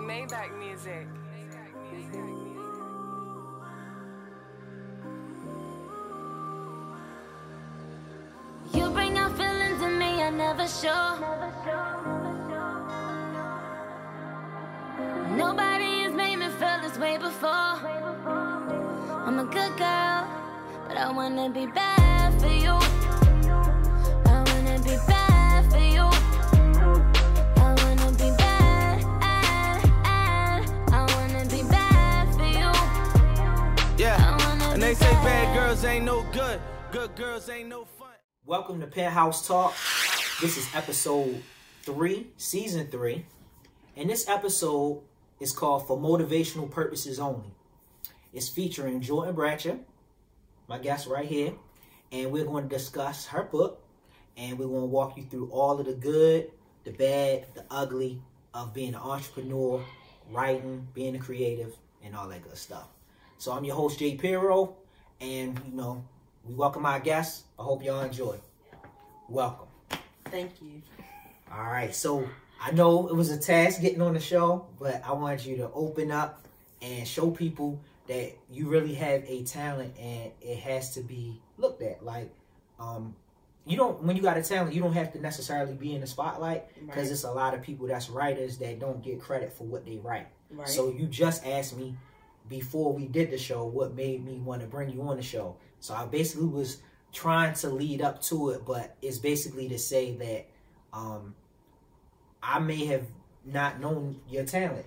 Maybach music. You bring out feelings in me I never show. Nobody has made me feel this way before. I'm a good girl, but I wanna be bad for you. Bad. girls ain't no good. Good girls ain't no fun. Welcome to Penthouse Talk. This is episode three, season three. And this episode is called For Motivational Purposes Only. It's featuring Jordan Bratcher, my guest right here. And we're going to discuss her book. And we're going to walk you through all of the good, the bad, the ugly of being an entrepreneur, writing, being a creative, and all that good stuff. So I'm your host, Jay Pirro. And, you know, we welcome our guests. I hope y'all enjoy. Welcome. Thank you. All right. So I know it was a task getting on the show, but I want you to open up and show people that you really have a talent and it has to be looked at. Like, um, you don't when you got a talent, you don't have to necessarily be in the spotlight because Right. it's a lot of people that's writers that don't get credit for what they write. Right. So you just asked me before we did the show what made me want to bring you on the show. So I basically was trying to lead up to it, but it's basically to say that um, I may have not known your talent,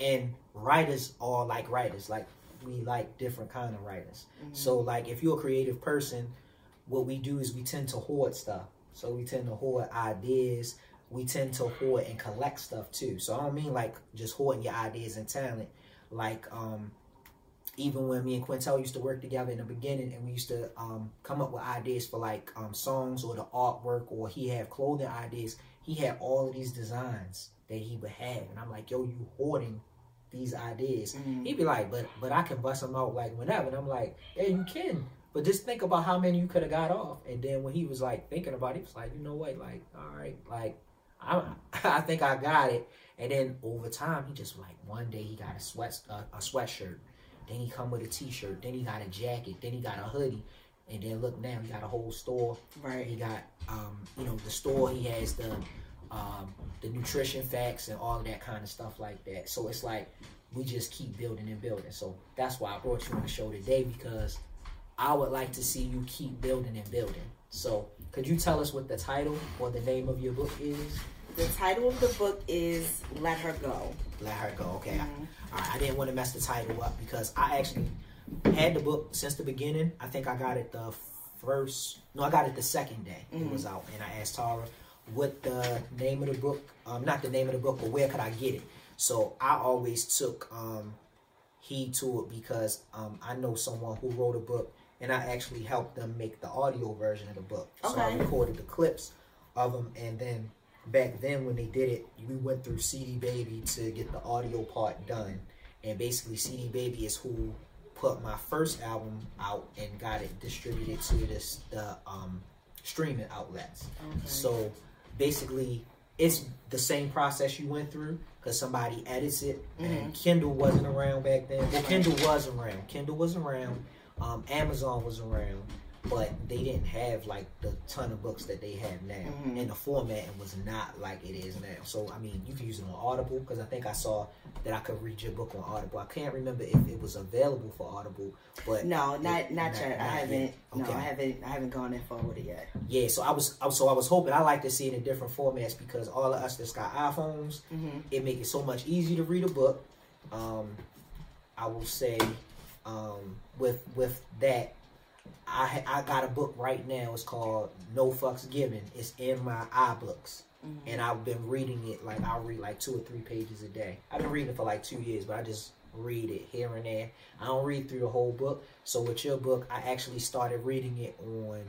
and writers are like writers. Like we like different kind of writers. So like if you're a creative person, what we do is we tend to hoard stuff. So we tend to hoard ideas. We tend to hoard and collect stuff too. So I don't mean like just hoarding your ideas and talent. Like um, even when me and Quintel used to work together in the beginning, and we used to um, come up with ideas for like um, songs or the artwork, or he had clothing ideas. He had all of these designs that he would have, and I'm like, "Yo, you hoarding these ideas?" Mhm. He'd be like, "But but I can bust them out like whenever." And I'm like, "Yeah, you can." But just think about how many you could have got off. And then when he was like thinking about it, he was like, you know what, like, all right, like, I, I think I got it. And then over time, he just like one day he got a sweat a, a sweatshirt, then he come with a t-shirt, then he got a jacket, then he got a hoodie, and then look now he got a whole store. Right. He got um, you know the store. He has the um, the nutrition facts and all of that kind of stuff like that. So it's like we just keep building and building. So that's why I brought you on the show today because I would like to see you keep building and building. So could you tell us what the title or the name of your book is? The title of the book is Let Her Go. Let her go. Okay. Mhm. All right. I didn't want to mess the title up because I actually had the book since the beginning. I think I got it the first. No, I got it the second day it was out, and I asked Tara what the name of the book. Um, not the name of the book, but where could I get it? So I always took um heed to it because um I know someone who wrote a book, and I actually helped them make the audio version of the book. Okay. So I recorded the clips of them, and then back then when they did it, we went through CD Baby to get the audio part done. And basically, CD Baby is who put my first album out and got it distributed to this the um, streaming outlets. Okay. So basically, it's the same process you went through because somebody edits it. And Kindle wasn't around back then. Well, Kindle was around. Kindle was around. Um, Amazon was around, but they didn't have like the ton of books that they have now, Mhm. and the format was not like it is now. So I mean, you can use it on Audible because I think I saw that I could read your book on Audible. I can't remember if it was available for Audible, but No, not it- not yet. I haven't. yet. No, I haven't. I haven't gone that far with it yet. Yeah, so I was I was- so I was hoping I like to see it in different formats because all of us that's got iPhones, Mm-hmm. it make it so much easier to read a book. Um, I will say, um, with with that, I I got a book right now. It's called No Fucks Given. It's in my iBooks, and I've been reading it. Like I read like two or three pages a day. I've been reading it for like two years, but I just read it here and there. I don't read through the whole book. So with your book, I actually started reading it on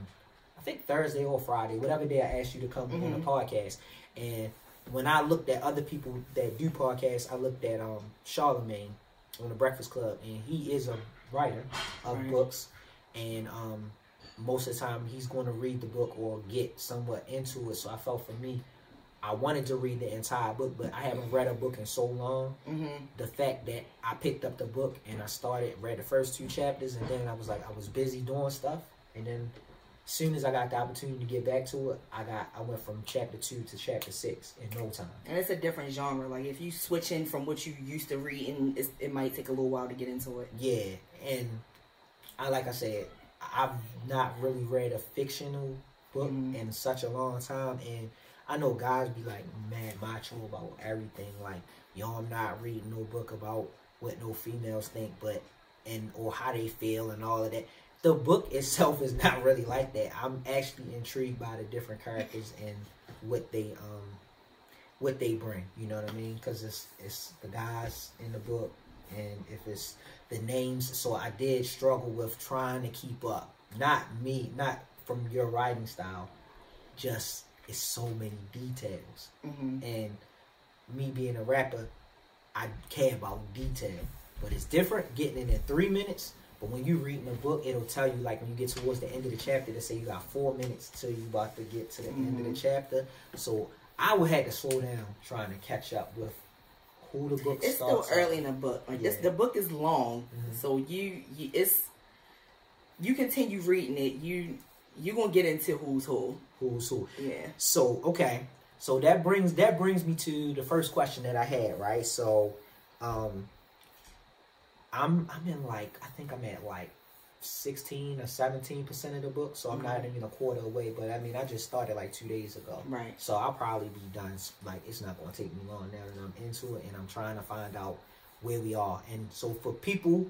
I think Thursday or Friday, whatever day I asked you to come on the podcast. And when I looked at other people that do podcasts, I looked at um Charlemagne on the Breakfast Club, and he is a writer of Right. books, and um most of the time he's going to read the book or get somewhat into it. So I felt for me, I wanted to read the entire book, but I haven't read a book in so long. Mm-hmm. The fact that I picked up the book and I started read the first two chapters, and then I was like I was busy doing stuff, and then as soon as I got the opportunity to get back to it, I got I went from chapter two to chapter six in no time. And it's a different genre. Like if you switch in from what you used to read, and it might take a little while to get into it. Yeah, and I like I said, I've not really read a fictional book Mhm. in such a long time, and I know guys be like mad macho about everything, like yo, I'm not reading no book about what no females think, but and or how they feel and all of that. The book itself is not really like that. I'm actually intrigued by the different characters and what they um what they bring. You know what I mean? Because it's it's the guys in the book, and if it's the names. So I did struggle with trying to keep up. Not me, not from your writing style. Just it's so many details, Mm-hmm. and me being a rapper, I care about detail. But it's different getting it in three minutes. But when you reading a book, it'll tell you like when you get towards the end of the chapter, to say you got four minutes till you about to get to the end of the Mhm. chapter. So I would have to slow down trying to catch up with who the book It's still early in the book. Like this, Yeah. the book is long, Mhm. so you, you it's you continue reading it. You you gonna get into who's who. Who's who? Yeah. So okay, so that brings that brings me to the first question that I had, right? So, um, I'm I'm in like I think I'm at like sixteen or seventeen percent of the book, so I'm not even a quarter away. But I mean, I just started like two days ago, Right. so I'll probably be done. Like it's not going to take me long now that I'm into it, and I'm trying to find out where we are. And so for people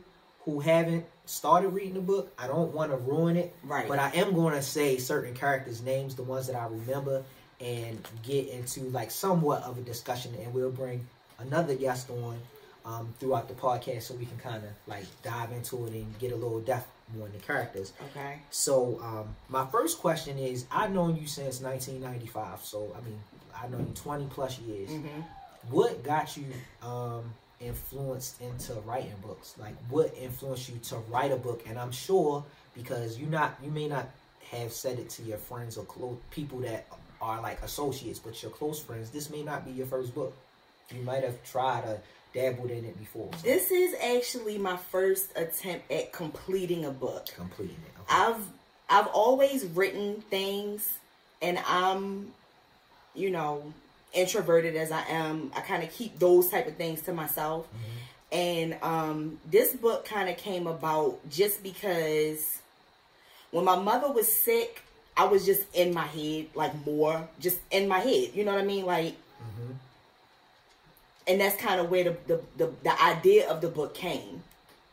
who haven't started reading the book, I don't want to ruin it. Right. But I am going to say certain characters' names, the ones that I remember, and get into like somewhat of a discussion, and we'll bring another guest on um, throughout the podcast so we can kind of like dive into it and get a little depth more in the characters. Okay. So um, my first question is: I've known you since 1995, so I mean I know you 20 plus years. Mm-hmm. What got you um, influenced into writing books? Like, what influenced you to write a book? And I'm sure because you not you may not have said it to your friends or close people that are like associates, but your close friends. This may not be your first book. You might have tried to dabbled in it before. So This is actually my first attempt at completing a book. completing it. Okay. I've I've always written things and I'm you know introverted as I am I kind of keep those type of things to myself and um this book kind of came about just because when my mother was sick I was just in my head like more just in my head you know what I mean like Mhm. And that's kind of where the, the, the, the idea of the book came.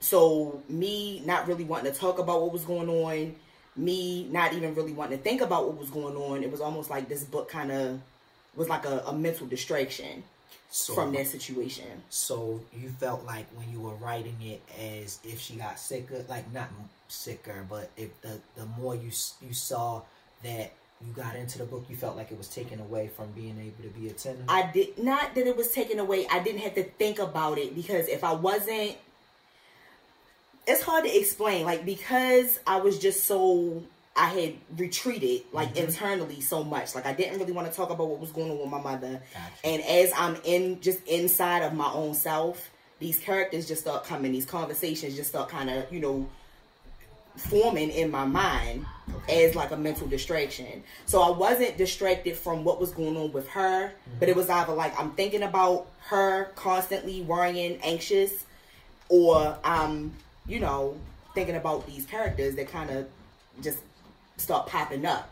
So me not really wanting to talk about what was going on, me not even really wanting to think about what was going on, it was almost like this book kind of was like a, a mental distraction So from that situation. So you felt like when you were writing it as if she got sicker, like not sicker, but if the the more you you saw that you got into the book, you felt like it was taken away from being able to be a tenor. I did not that it was taken away. I didn't have to think about it because if I wasn't, it's hard to explain. Like because I was just so I had retreated like Mhm. internally so much. Like I didn't really want to talk about what was going on with my mother. Gotcha. And as I'm in just inside of my own self, these characters just start coming. These conversations just start kind of you know forming in my mind Okay. as like a mental distraction. So I wasn't distracted from what was going on with her, but it was either like I'm thinking about her constantly worrying, anxious, or I'm, you know, thinking about these characters that kind of just start popping up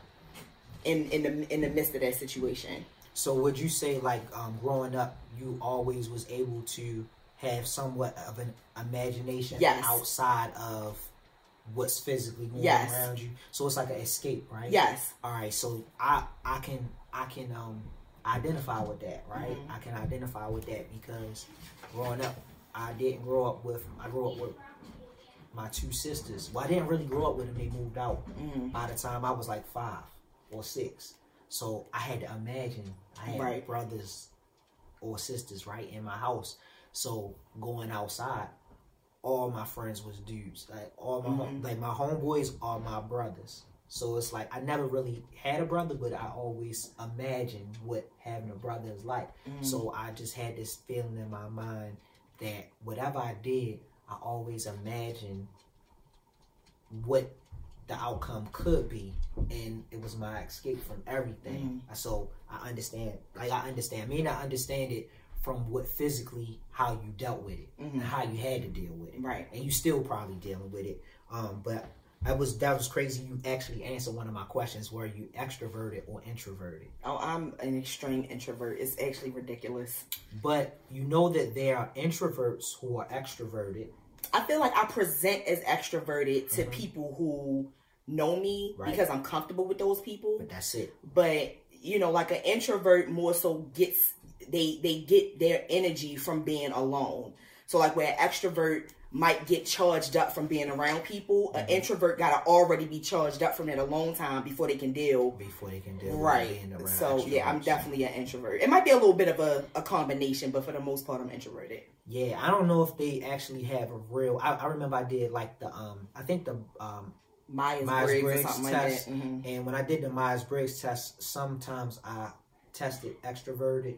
in in the in the midst of that situation. So would you say like um, growing up, you always was able to have somewhat of an imagination Yes. outside of what's physically going Yes. around you? So it's like an escape, right? Yes. All right. So I I can I can um identify with that, right? Mhm. I can identify with that because growing up, I didn't grow up with I grew up with my two sisters. Well, I didn't really grow up with them. They moved out Mhm. by the time I was like five or six. So I had to imagine I had Right. brothers or sisters right in my house. So going outside, all my friends was dudes. Like all my home, Mhm. like my homeboys are my brothers. So it's like I never really had a brother, but I always imagined what having a brother is like. Mm-hmm. So I just had this feeling in my mind that whatever I did, I always imagined what the outcome could be, and it was my escape from everything. Mm-hmm. So I understand, like I understand. I may not understand it from what physically how you dealt with it, and how you had to deal with it, Mm-hmm. Right. And you still probably dealing with it. Um, but I was that was crazy. You actually answered one of my questions. Were you extroverted or introverted? Oh, I'm an extreme introvert. It's actually ridiculous. But you know that there are introverts who are extroverted. I feel like I present as extroverted to people who know me Mm-hmm. Right. because I'm comfortable with those people. But that's it. But you know, like an introvert more so gets they they get their energy from being alone. So like where an extrovert might get charged up from being around people, Mm-hmm. an introvert gotta already be charged up from that alone time before they can deal. Before they can deal Right. with being around So yeah, I'm definitely an introvert. It might be a little bit of a, a combination, but for the most part I'm introverted. Yeah, I don't know if they actually have a real. I, I remember I did like the um. I think the um Myers, Myers Briggs or Briggs something test. like that. hmm And when I did the Myers Briggs test, sometimes I tested extroverted,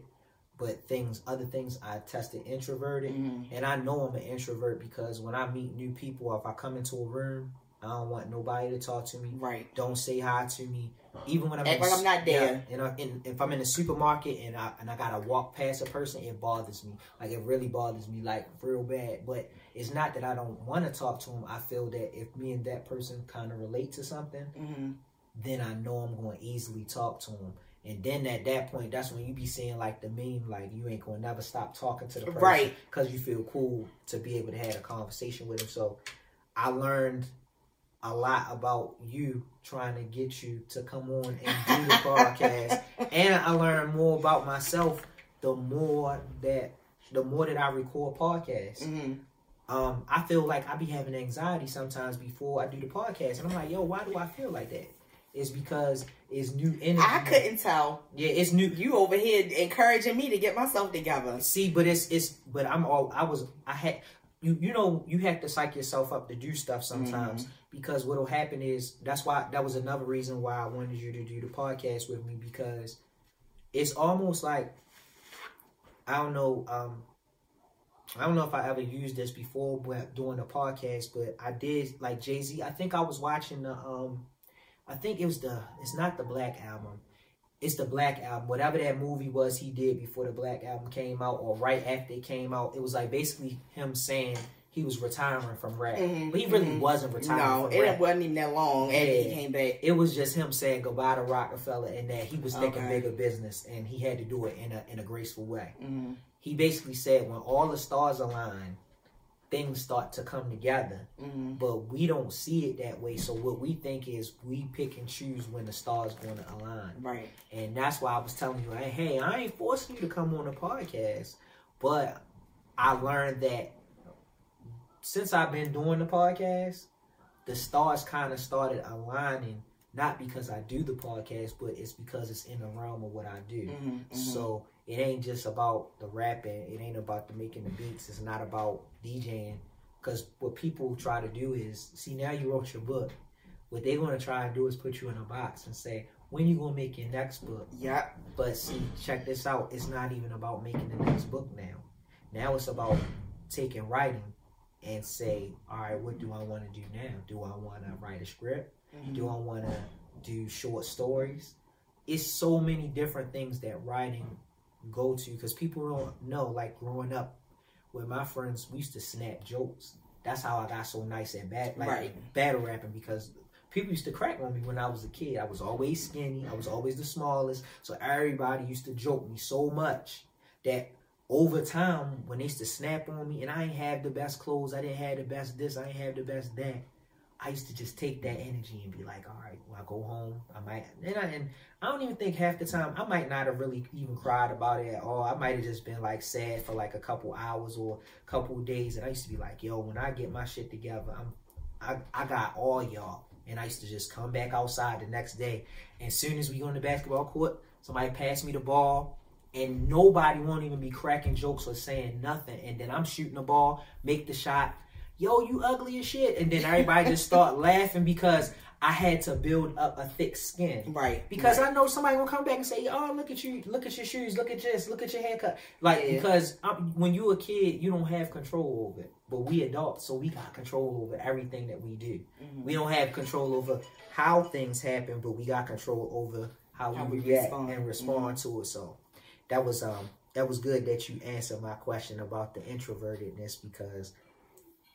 but things, other things, I tested introverted. Mm-hmm. And I know I'm an introvert because when I meet new people, if I come into a room, I don't want nobody to talk to me. Right. Don't say hi to me. Even when I'm in, I'm not there. Yeah, and I, in, if I'm in a supermarket and I and I gotta walk past a person, it bothers me. Like it really bothers me, like real bad. But it's not that I don't want to talk to them. I feel that if me and that person kind of relate to something, hmm then I know I'm going to easily talk to them. And then at that point, that's when you be seeing like the meme, like you ain't to never stop talking to the person, Right. Because you feel cool to be able to have a conversation with them. So I learned a lot about you trying to get you to come on and do the podcast, and I learned more about myself the more that the more that I record podcasts hmm um, I feel like I be having anxiety sometimes before I do the podcast, and I'm like, yo, why do I feel like that? It's because it's new energy. I couldn't tell. Yeah, it's new. You over here encouraging me to get myself together. See, but it's it's but I'm all I was I had you you know you have to psych yourself up to do stuff sometimes because what'll happen is that's why that was another reason why I wanted you to do the podcast with me because it's almost like I don't know um I don't know if I ever used this before but doing the podcast but I did like Jay-Z I think I was watching the um I think it was the it's not the Black album it's the Black album. Whatever that movie was he did before the Black album came out or right after it came out, it was like basically him saying he was retiring from rap. Mhm, But he really mhm. wasn't retiring No, from it rap. wasn't even that long after he came back. It was just him saying goodbye to Rockefeller and that he was thinking Okay. bigger business and he had to do it in a in a graceful way. hmm He basically said when all the stars align, things start to come together. hmm But we don't see it that way. So what we think is we pick and choose when the stars going to align. Right. And that's why I was telling you, hey, I ain't forcing you to come on the podcast. But I learned that since I've been doing the podcast, the stars kind of started aligning, not because I do the podcast, but it's because it's in the realm of what I do. hmm So it ain't just about the rapping. It ain't about the making the beats. It's not about DJing. Because what people try to do is, see, now you wrote your book. What they're going to try and do is put you in a box and say, when you going to make your next book? Yeah. But see, check this out. It's not even about making the next book now. Now it's about taking writing and say, all right, what do I want to do now? Do I want to write a script? Mm-hmm. Do I want to do short stories? It's so many different things that writing go to because people don't know. Like growing up with my friends, we used to snap jokes. That's how I got so nice at bat like Right. battle rapping because people used to crack on me when I was a kid. I was always skinny. I was always the smallest. So everybody used to joke me so much that over time when they used to snap on me and I ain't have the best clothes, I didn't have the best this, I ain't have the best that. I used to just take that energy and be like, all right, when I go home, I might, and I, and I don't even think half the time I might not have really even cried about it at all. I might have just been like sad for like a couple hours or a couple days, and I used to be like, yo, when I get my shit together, I'm, I, I got all y'all, and I used to just come back outside the next day, and as soon as we go on the basketball court, somebody pass me the ball. And nobody won't even be cracking jokes or saying nothing. And then I'm shooting the ball, make the shot, yo, you ugly as shit. And then everybody just start laughing because I had to build up a thick skin. Right. Because right. I know somebody gonna come back and say, "Oh, look at you! Look at your shoes! Look at this! Look at your haircut!" Like Yeah. because um, when you a kid, you don't have control over it. But we adults, so we got control over everything that we do. Mm-hmm. We don't have control over how things happen, but we got control over how, How we, we react respond. Mm-hmm. and respond to it. So that was um that was good that you answered my question about the introvertedness because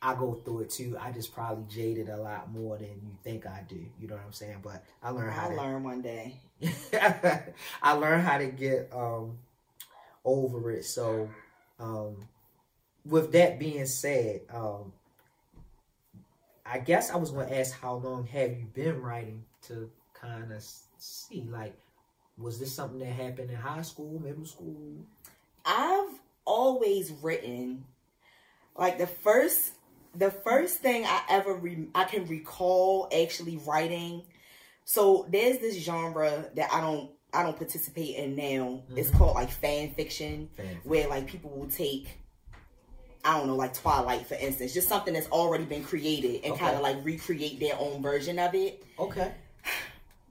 I go through it too. I just probably jaded a lot more than you think I do. You know what I'm saying? But I learned how I'll to learn one day. I learned how to get um over it. So um with that being said, um I guess I was going to ask how long have you been writing to kind of see like was this something that happened in high school, middle school? I've always written like the first the first thing I ever re- I can recall actually writing. So there's this genre that I don't I don't participate in now. It's mm-hmm. called like fan fiction, Fan where like people will take I don't know, like Twilight for instance, just something that's already been created and Okay. kind of like recreate their own version of it. Okay.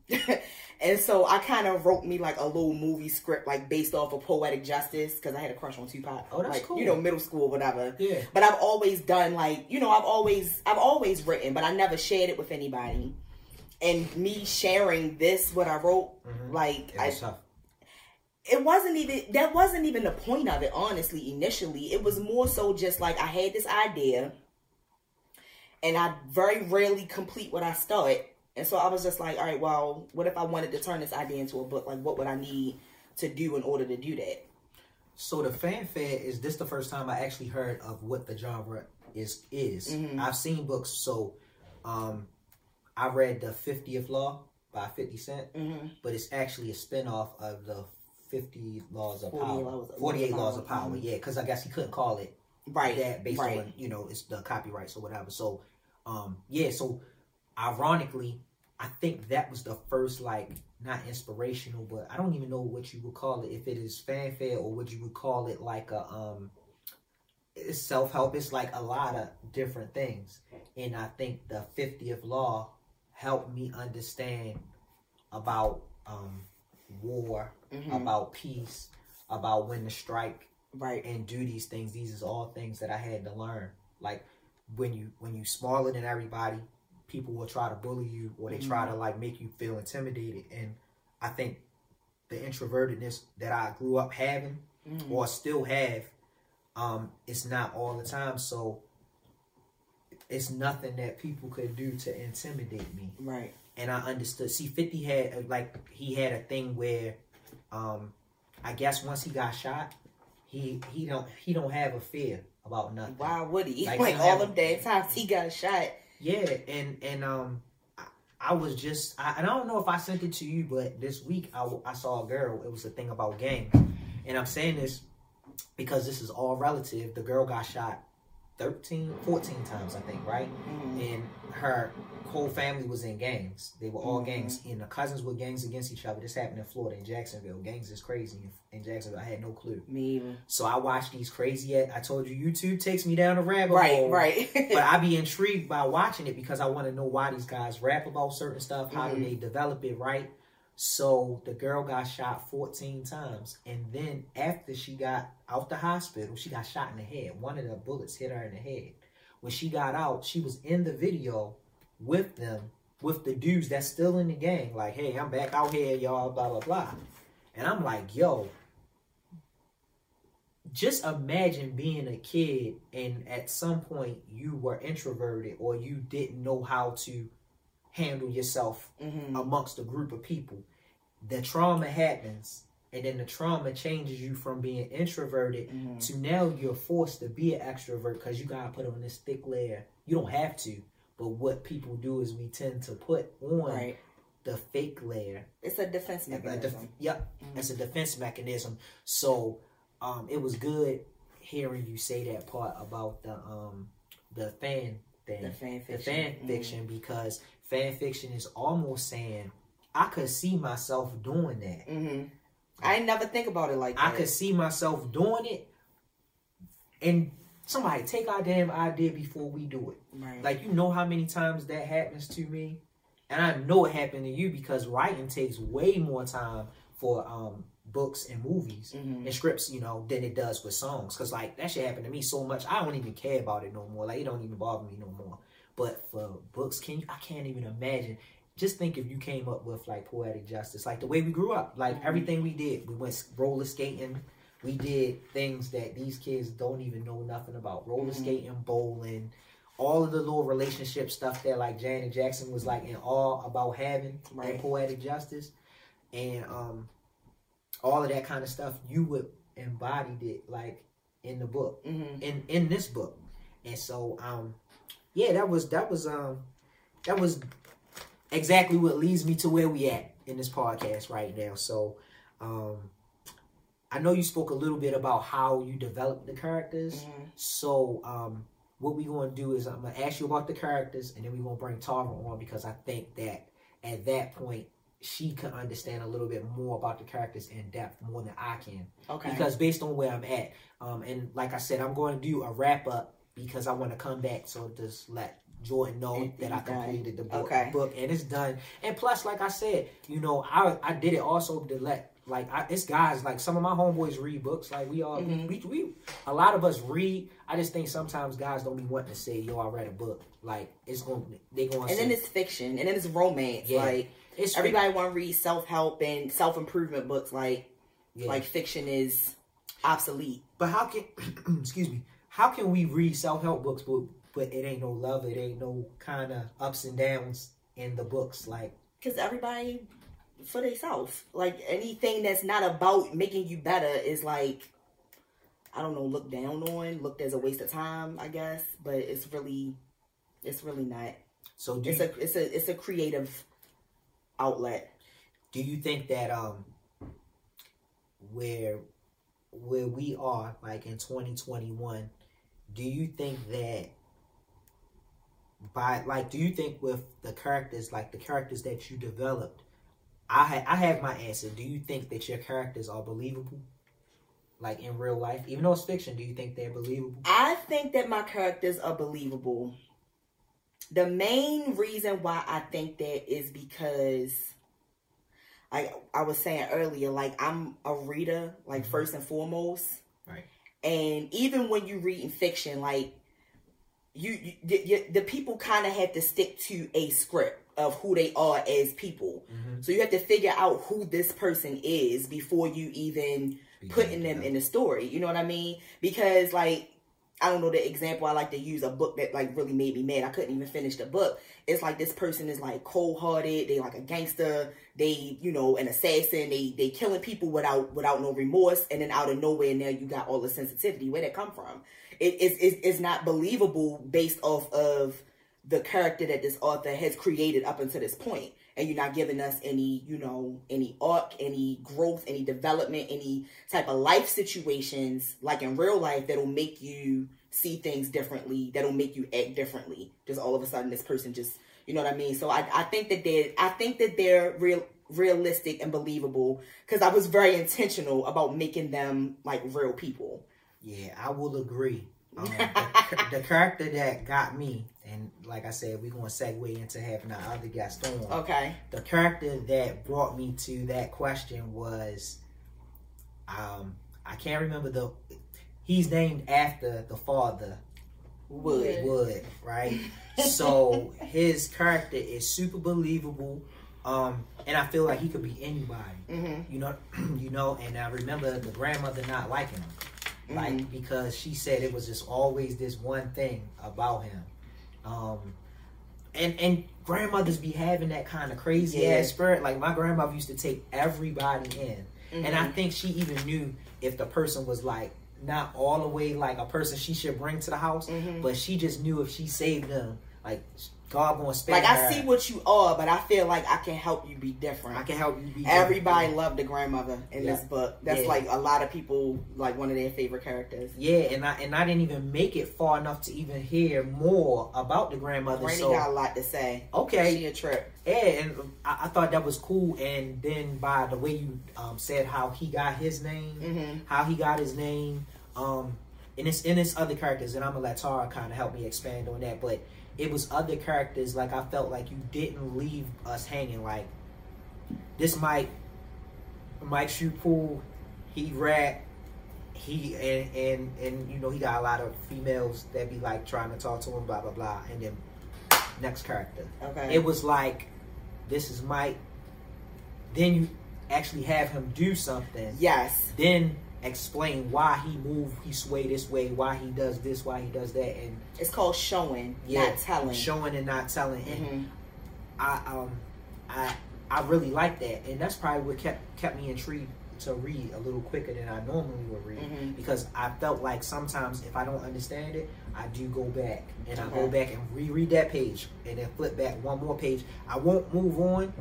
and so I kind of wrote me like a little movie script, like based off of Poetic Justice, because I had a crush on Tupac. Oh, that's like, cool. You know, middle school, whatever. Yeah. But I've always done like, you know, I've always, I've always written, but I never shared it with anybody. And me sharing this, what I wrote, mm-hmm. like, It I, was tough. it wasn't even that wasn't even the point of it honestly initially it was more so just like i had this idea and i very rarely complete what i start and so i was just like all right well what if i wanted to turn this idea into a book like what would i need to do in order to do that So the fanfare is this the first time I actually heard of what the genre is is. Mm-hmm. I've seen books, so um I read the 50th Law by 50 Cent, Mm-hmm. but it's actually a spin-off of the 50 Laws of 48 Power. Laws of 48 Power, Laws of Power, mhm. yeah, because I guess he couldn't call it right that based right on, you know, it's the copyrights or whatever. So, um, yeah, so ironically, I think that was the first, like, not inspirational, but I don't even know what you would call it, if it is fanfare or what you would call it, like a, um, it's self-help. It's like a lot of different things. And I think the 50th law helped me understand about, um, war, Mhm. about peace, about when to strike, right and do these things these is all things that i had to learn like when you when you smaller than everybody people will try to bully you or they try to like make you feel intimidated. And i think the introvertedness that i grew up having or still have um it's not all the time. So it's nothing that people could do to intimidate me. Right. And I understood. See, Fifty had uh, like he had a thing where, um, I guess once he got shot, he he don't he don't have a fear about nothing. why would he? Like, like, all them damn times he got shot Yeah, and and um, I, I was just I, I don't know if I sent it to you, but this week I, I saw a girl. It was a thing about gangs, and I'm saying this because this is all relative. The girl got shot 13, 14 times, I think, right? And her whole family was in gangs. They were all gangs, and the cousins were gangs against each other. This happened in Florida, in Jacksonville. Gangs is crazy in, Jacksonville. I had no clue. me either So I watched these crazy. I told you, YouTube takes me down a rabbit right hole right but I be intrigued by watching it because I want to know why these guys rap about certain stuff. How Mm-hmm. do they develop it right? So the girl got shot 14 times, and then after she got out the hospital, she got shot in the head. One of the bullets hit her in the head. When she got out, she was in the video with them, with the dudes that's still in the gang. Like, hey, I'm back out here, y'all. Blah blah blah. And I'm like, yo, just imagine being a kid and at some point you were introverted or you didn't know how to handle yourself Mm-hmm. amongst a group of people. The trauma happens and then the trauma changes you from being introverted Mm-hmm. to now you're forced to be an extrovert because you gotta put on this thick layer. You don't have to, but what people do is we tend to put on right the fake layer it's a defense a def- mechanism yep, it's a defense mechanism. So, um, it was good hearing you say that part about the um the fan thing, The fan the fiction. fan Mhm. fiction, because fan fiction is almost saying I could see myself doing that. Mm-hmm. I ain't never think about it like I that. could see myself doing it, and somebody take our damn idea before we do it. Right. Like you know how many times that happens to me, and I know it happened to you because writing takes way more time for um books and movies Mhm. and scripts, you know, than it does with songs. Cause like that shit happened to me so much, I don't even care about it no more. Like it don't even bother me no more. But for books, can you? I can't even imagine. Just think if you came up with like poetic justice, like the way we grew up, like Mhm. everything we did. We went roller skating. We did things that these kids don't even know nothing about. Roller Mhm. skating, bowling, all of the little relationship stuff that like Janet Jackson was like in awe about having Right. and poetic justice, and um, all of that kind of stuff. You would embodied it like in the book Mhm. in in this book and so um yeah that was that was um that was exactly what leads me to where we at in this podcast right now so um i know you spoke a little bit about how you developed the characters Mhm. so um what we're going to do is i'm going to ask you about the characters and then we're going to bring tara on because i think that at that point she can understand a little bit more about the characters in depth more than i can Okay. because based on where I'm at, um, and like I said, I'm going to do a wrap up because I want to come back so just let Jordan know And that I done. completed the book, Okay. book and it's done. And plus, like I said, you know, I I did it also to let like I, it's guys like some of my homeboys read books. Like we all Mhm. we, we a lot of us read. I just think sometimes guys don't be wanting to say, "Yo, I read a book." Like it's going they going to and then it's fiction, and then it's romance. Yeah. Like it's everybody want to read self help and self improvement books. Like yeah. like fiction is obsolete. But how can excuse me? How can we read self help books, but but it ain't no love, it ain't no kind of ups and downs in the books? Like Because everybody for themselves. Like anything that's not about making you better is like I don't know, looked down on, looked as a waste of time, I guess. But it's really it's really not. so, do It's you, a it's a it's a creative outlet. do you think that um where where we are like in 2021 do you think that by like do you think with the characters like the characters that you developed i ha- i have my answer do you think that your characters are believable like in real life even though it's fiction do you think they're believable I think that my characters are believable. The main reason why I think that is because like I was saying earlier, like I'm a reader, like Mhm. first and foremost. Right. And even when you read in fiction, like you, you, you the people kind of have to stick to a script of who they are as people. mm-hmm. So you have to figure out who this person is before you even putting them in the story. You know what I mean? Because like I don't know the example I like to use a book that like really made me mad. I couldn't even finish the book. It's like this person is like cold hearted. They like a gangster. They you know an assassin. They they killing people without without no remorse. And then out of nowhere now you got all the sensitivity. Where that come from? It is it's, it's not believable based off of the character that this author has created up until this point and you're not giving us any you know any arc any growth any development any type of life situations like in real life that'll make you see things differently that'll make you act differently. Just all of a sudden this person just you know what i mean? So i, I think that they're i think that they're real realistic and believable because i was very intentional about making them like real people. Yeah, I will agree. Um, the, the character that got me, and like I said, we're gonna segue into having our other guest on. okay The character that brought me to that question was, um, I can't remember the. He's named after the father would Wood, right? so his character is super believable, um, and I feel like he could be anybody. hmm You know, you know, and I remember the grandmother not liking him like because she said it was just always this one thing about him um and and grandmothers be having that kind of crazy Yeah. ass spirit like my grandmother used to take everybody in and Mm-hmm. i think she even knew if the person was like not all the way like a person she should bring to the house Mhm. but she just knew if she saved them like god gonna spare like I see what you are, but I feel like I can help you be different. i can help you be Everybody loved the grandmother in Yeah. this book. That's Yeah. like a lot of people like one of their favorite characters. yeah and i and i didn't even make it far enough to even hear more about the grandmother Granny so got a lot to say. okay She a trip. Yeah, and I, I thought that was cool. And then by the way you um, said how he got his name, hmm how he got his name, um, and it's in his other characters, and I'm gonna let Tara kind of help me expand on that. But it was other characters like I felt like you didn't leave us hanging. Like this Mike, Mike Shupool, he rap, he and and and you know he got a lot of females that be like trying to talk to him, blah blah blah, and then next character. Okay. It was like this is Mike. Then you actually have him do something. yes. Then explain why he moved, he sway this way, why he does this, why he does that, and It's called showing, yeah, not telling. showing and not telling. And Mhm. I um I I really like that, and that's probably what kept kept me intrigued to read a little quicker than I normally would read Mhm. because I felt like sometimes if I don't understand it, I do go back and I go back and reread that page and then flip back one more page. I won't move on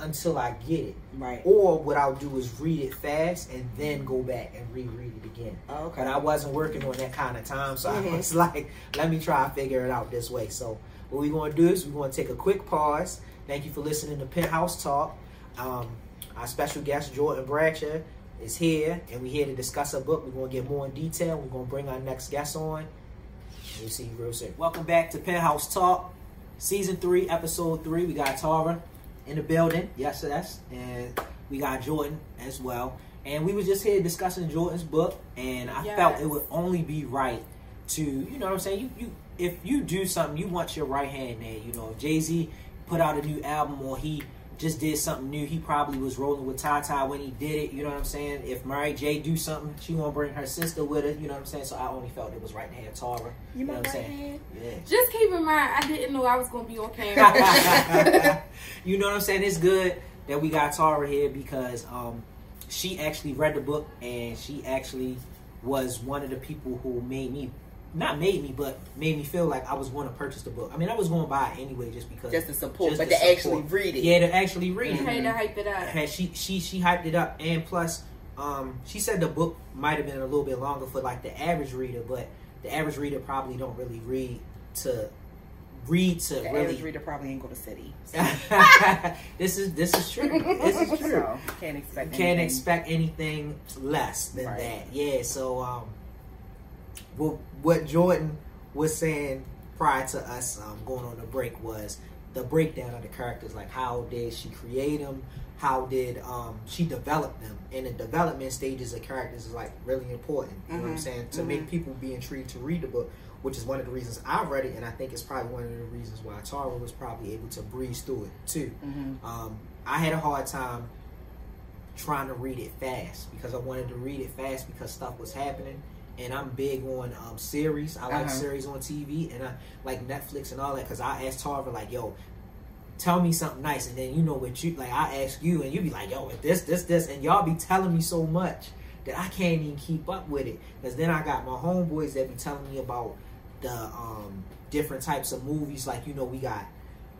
until I get it. Right. Or what I'll do is read it fast and then go back and reread it again. Oh, okay. But I wasn't working on that kind of time, so Mhm. I was like, let me try to figure it out this way. So what we're going to do is we're going to take a quick pause. Thank you for listening to Penthouse Talk. Um, our special guest Jordan Bradshaw is here, and we're here to discuss a book. We're going to get more in detail. We're going to bring our next guest on. We'll see you real soon. Welcome back to Penthouse Talk, Season 3, Episode 3. We got Tara in the building. Yes, yes. And we got Jordan as well. And we was just here discussing Jordan's book, and I felt it would only be right to, you know what I'm saying? You, you, if you do something, you want your right hand there. You know, Jay Z put out a new album or he just did something new, he probably was rolling with Tata when he did it. You know what I'm saying? If Mary J do something, she gonna bring her sister with her. You know what I'm saying? So I only felt it was right to have Tara. You know what I'm right saying? hand? Yeah. Just keep in mind, I didn't know I was gonna be on camera. you know what I'm saying? It's good that we got Tara here because um, she actually read the book and she actually was one of the people who made me, not made me, but made me feel like I was going to purchase the book. I mean, I was going to buy it anyway just because. Just to support, just but to to actually read it. Yeah, to actually read you it. had to hype it up. Had she she she hyped it up and plus um she said the book might have been a little bit longer for like the average reader but the average reader probably don't really read to read to The really average reader probably ain't go to city. this is this is true this is true So, can't expect you can't anything. expect anything less than Right. that yeah so um well, what jordan was saying prior to us um, going on the break was the breakdown of the characters like how did she create them how did um, she develop them and the development stages of characters is like really important you know what i'm Mhm. saying to make people be intrigued to read the book which is one of the reasons i read it and i think it's probably one of the reasons why tara was probably able to breeze through it too Mhm. um, I had a hard time trying to read it fast because I wanted to read it fast because stuff was happening. And I'm big on um, series. I like Uh-huh. series on TV and I like Netflix and all that because I asked Tarver like, "Yo, tell me something nice," and then you know what you like. I ask you and you be like, "Yo, this, this, this," and y'all be telling me so much that I can't even keep up with it. Because then I got my homeboys that be telling me about the um, different types of movies. Like you know, we got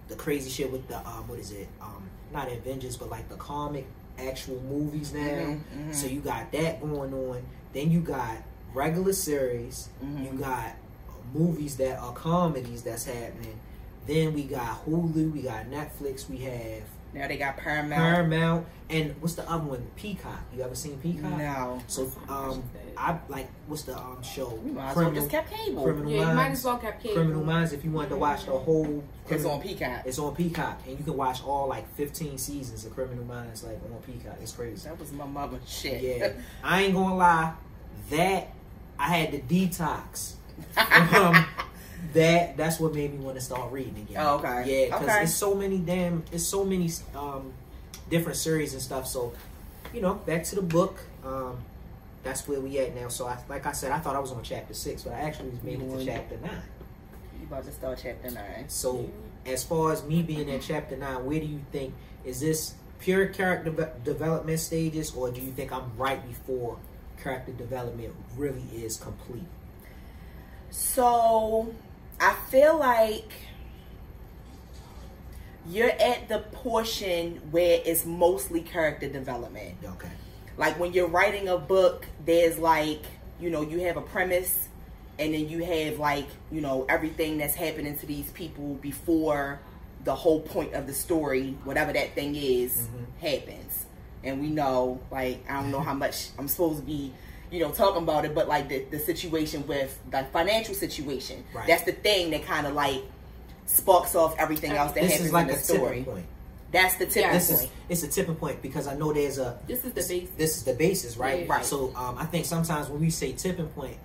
the crazy shit with the um, what is it? Um, not Avengers, but like the comic actual movies now. Mhm, mhm. So you got that going on. Then you got regular series. Mhm. You got movies that are comedies that's happening. Then we got Hulu. We got Netflix. We have Now they got Paramount. Paramount. And what's the other one? Peacock. You ever seen Peacock? No. So um, I like what's the um show? You might as well just kept cable. Criminal Yeah, you might Minds. as well kept cable. Criminal Minds. If you wanted to watch the whole, It's on Peacock. It's on Peacock, and you can watch all like 15 seasons of Criminal Minds like on Peacock. It's crazy. That was my mother shit. Yeah, I ain't gonna lie. That I had to detox. Um, that that's what made me want to start reading again. Oh, okay. Yeah, because Okay. it's so many damn, it's so many um, different series and stuff. So, you know, back to the book. Um, that's where we at now. So, I, like I said, I thought I was on chapter six, but I actually made it to chapter nine. you about to start chapter nine. So, as far as me being in chapter nine, where do you think is this pure character de- development stages, or do you think I'm right before character development really is complete? So I feel like you're at the portion where it's mostly character development. Okay. Like when you're writing a book, there's like, you know, you have a premise and then you have like, you know, everything that's happening to these people before the whole point of the story, whatever that thing is, Mhm. happens. And we know, like, I don't know how much I'm supposed to be, you know, talking about it, but like the, the situation with the financial situation, Right. that's the thing that kind of like sparks off everything else that this happens is like in a the story. tipping point. That's the tipping Yeah. This point. is it's a tipping point because I know there's a This is the base. this is the basis, right? Yeah. Right. So um, I think sometimes when we say tipping point,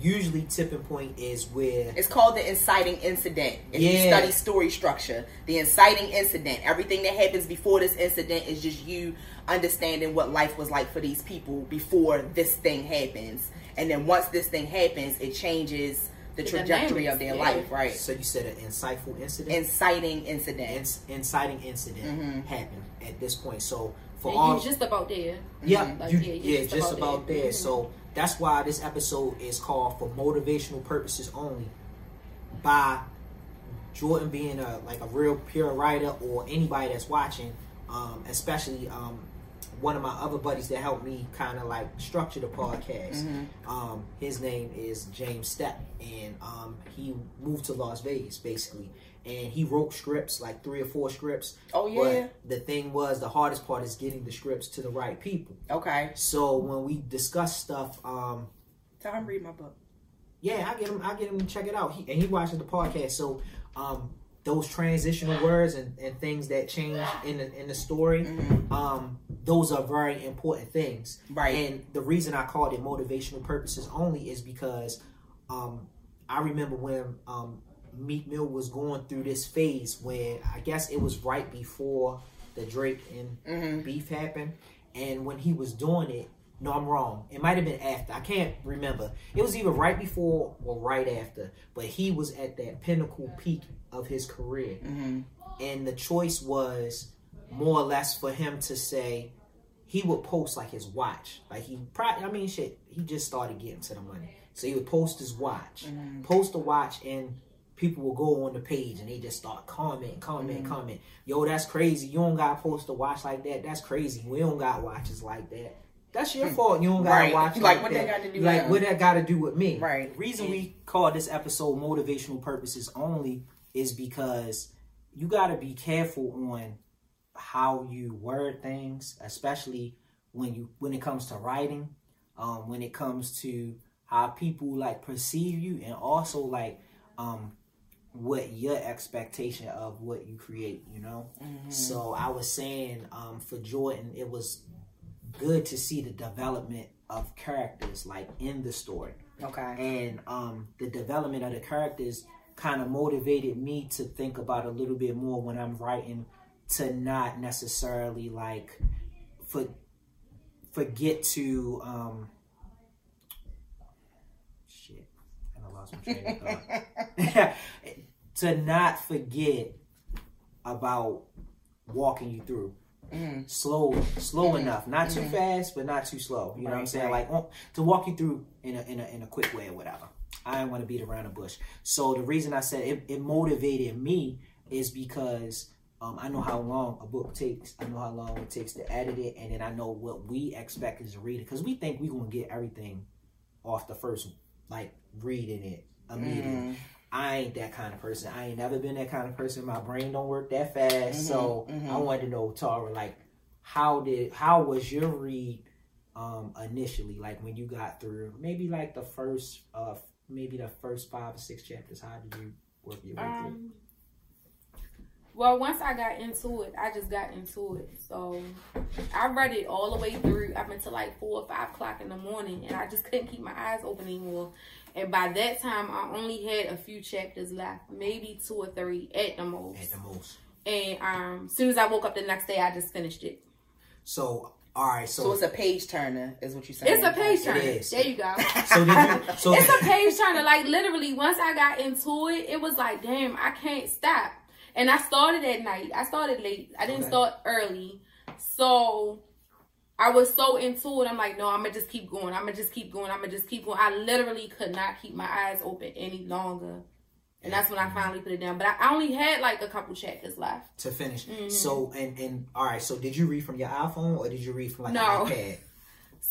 usually tipping point is where It's called the inciting incident. If you Yeah. study story structure, the inciting incident, everything that happens before this incident is just you understanding what life was like for these people before this thing happens. And then once this thing happens, it changes the, The trajectory dynamics, of their yeah. life, right? so you said an insightful incident. Inciting incident. Inc- inciting incident mm-hmm. happened at this point. So for And all you just about there. Yeah, mm-hmm. Like, you, yeah, yeah, you're just, just about, about there. there. So that's why this episode is called for motivational purposes only. By Jordan being a like a real pure writer or anybody that's watching, um, especially um, one of my other buddies that helped me kind of like structure the podcast. Um, his name is James Stepp, and um, he moved to Las Vegas basically, and he wrote scripts like three or four scripts. Oh, yeah. But the thing was, the hardest part is getting the scripts to the right people. okay. So when we discuss stuff, um, Tell him read my book. yeah, I get him. I get him to check it out. He, and he watches the podcast. So um, those transitional words and, and things that change in the in the story, um, those are very important things. Right. And the reason I called it motivational purposes only is because um, I remember when um, Meek Mill was going through this phase where I guess it was right before the Drake and mm-hmm. beef happened, and when he was doing it. No, I'm wrong. It might have been after. I can't remember. It was either right before or right after. But he was at that pinnacle peak of his career. Mm-hmm. And the choice was more or less for him to say he would post like his watch. Like he probably, I mean, shit, he just started getting to the money. So he would post his watch, mm-hmm. post the watch, and people will go on the page and they just start comment, comment, comment. Yo, that's crazy. You don't got to post a watch like that. That's crazy. We don't got watches like that. That's your fault. You don't got to Right. watch Like, like, what that. that got to do with Like what that got to do with me? Right. The reason we call this episode motivational purposes only is because you got to be careful on how you word things, especially when you when it comes to writing, um, when it comes to how people like perceive you, and also like um, what your expectation of what you create. You know. So I was saying um, for Jordan, it was good to see the development of characters like in the story Okay. and um, the development of the characters kind of motivated me to think about a little bit more when I'm writing to not necessarily like for forget to um shit I lost my train of thought. To not forget about walking you through. Mm-hmm. Slow slow mm-hmm. enough. Not too mm-hmm. fast but not too slow. You know what i'm saying? right. like on- to walk you through in a, in a in a quick way or whatever. I didn't want to beat around the bush. So the reason i said it, it motivated me is because um, I know how long a book takes. I know how long it takes to edit it, and then I know what we expect as a reader. Because we think we're gonna get everything off the first, like reading it immediately. I ain't that kind of person. I ain't never been that kind of person. My brain don't work that fast. so I wanted to know, Tara, like, how did how was your read um initially? Like when you got through maybe like the first uh maybe the first five or six chapters. How did you work your way through? Um, well, once I got into it, I just got into it. So I read it all the way through up until like four or five o'clock in the morning, and I just couldn't keep my eyes open anymore. And by that time, I only had a few chapters left, maybe two or three at the most. At the most. And um, as soon as I woke up the next day, I just finished it. So all right, so So it's a page turner, is what you're saying. It's a page turner. is. There you go. so you so it's a page turner. Like literally, once I got into it, it was like, damn, I can't stop. And I started at night. I started late. I didn't Okay. start early. So I was so into it. I'm like, no, I'm gonna just keep going. I'm gonna just keep going. I'm gonna just keep going. I literally could not keep my eyes open any longer. And that's when I finally put it down. But I I only had like a couple chapters left. to finish. Mm-hmm. So and and all right. So did you read from your iPhone or did you read from like No. an iPad?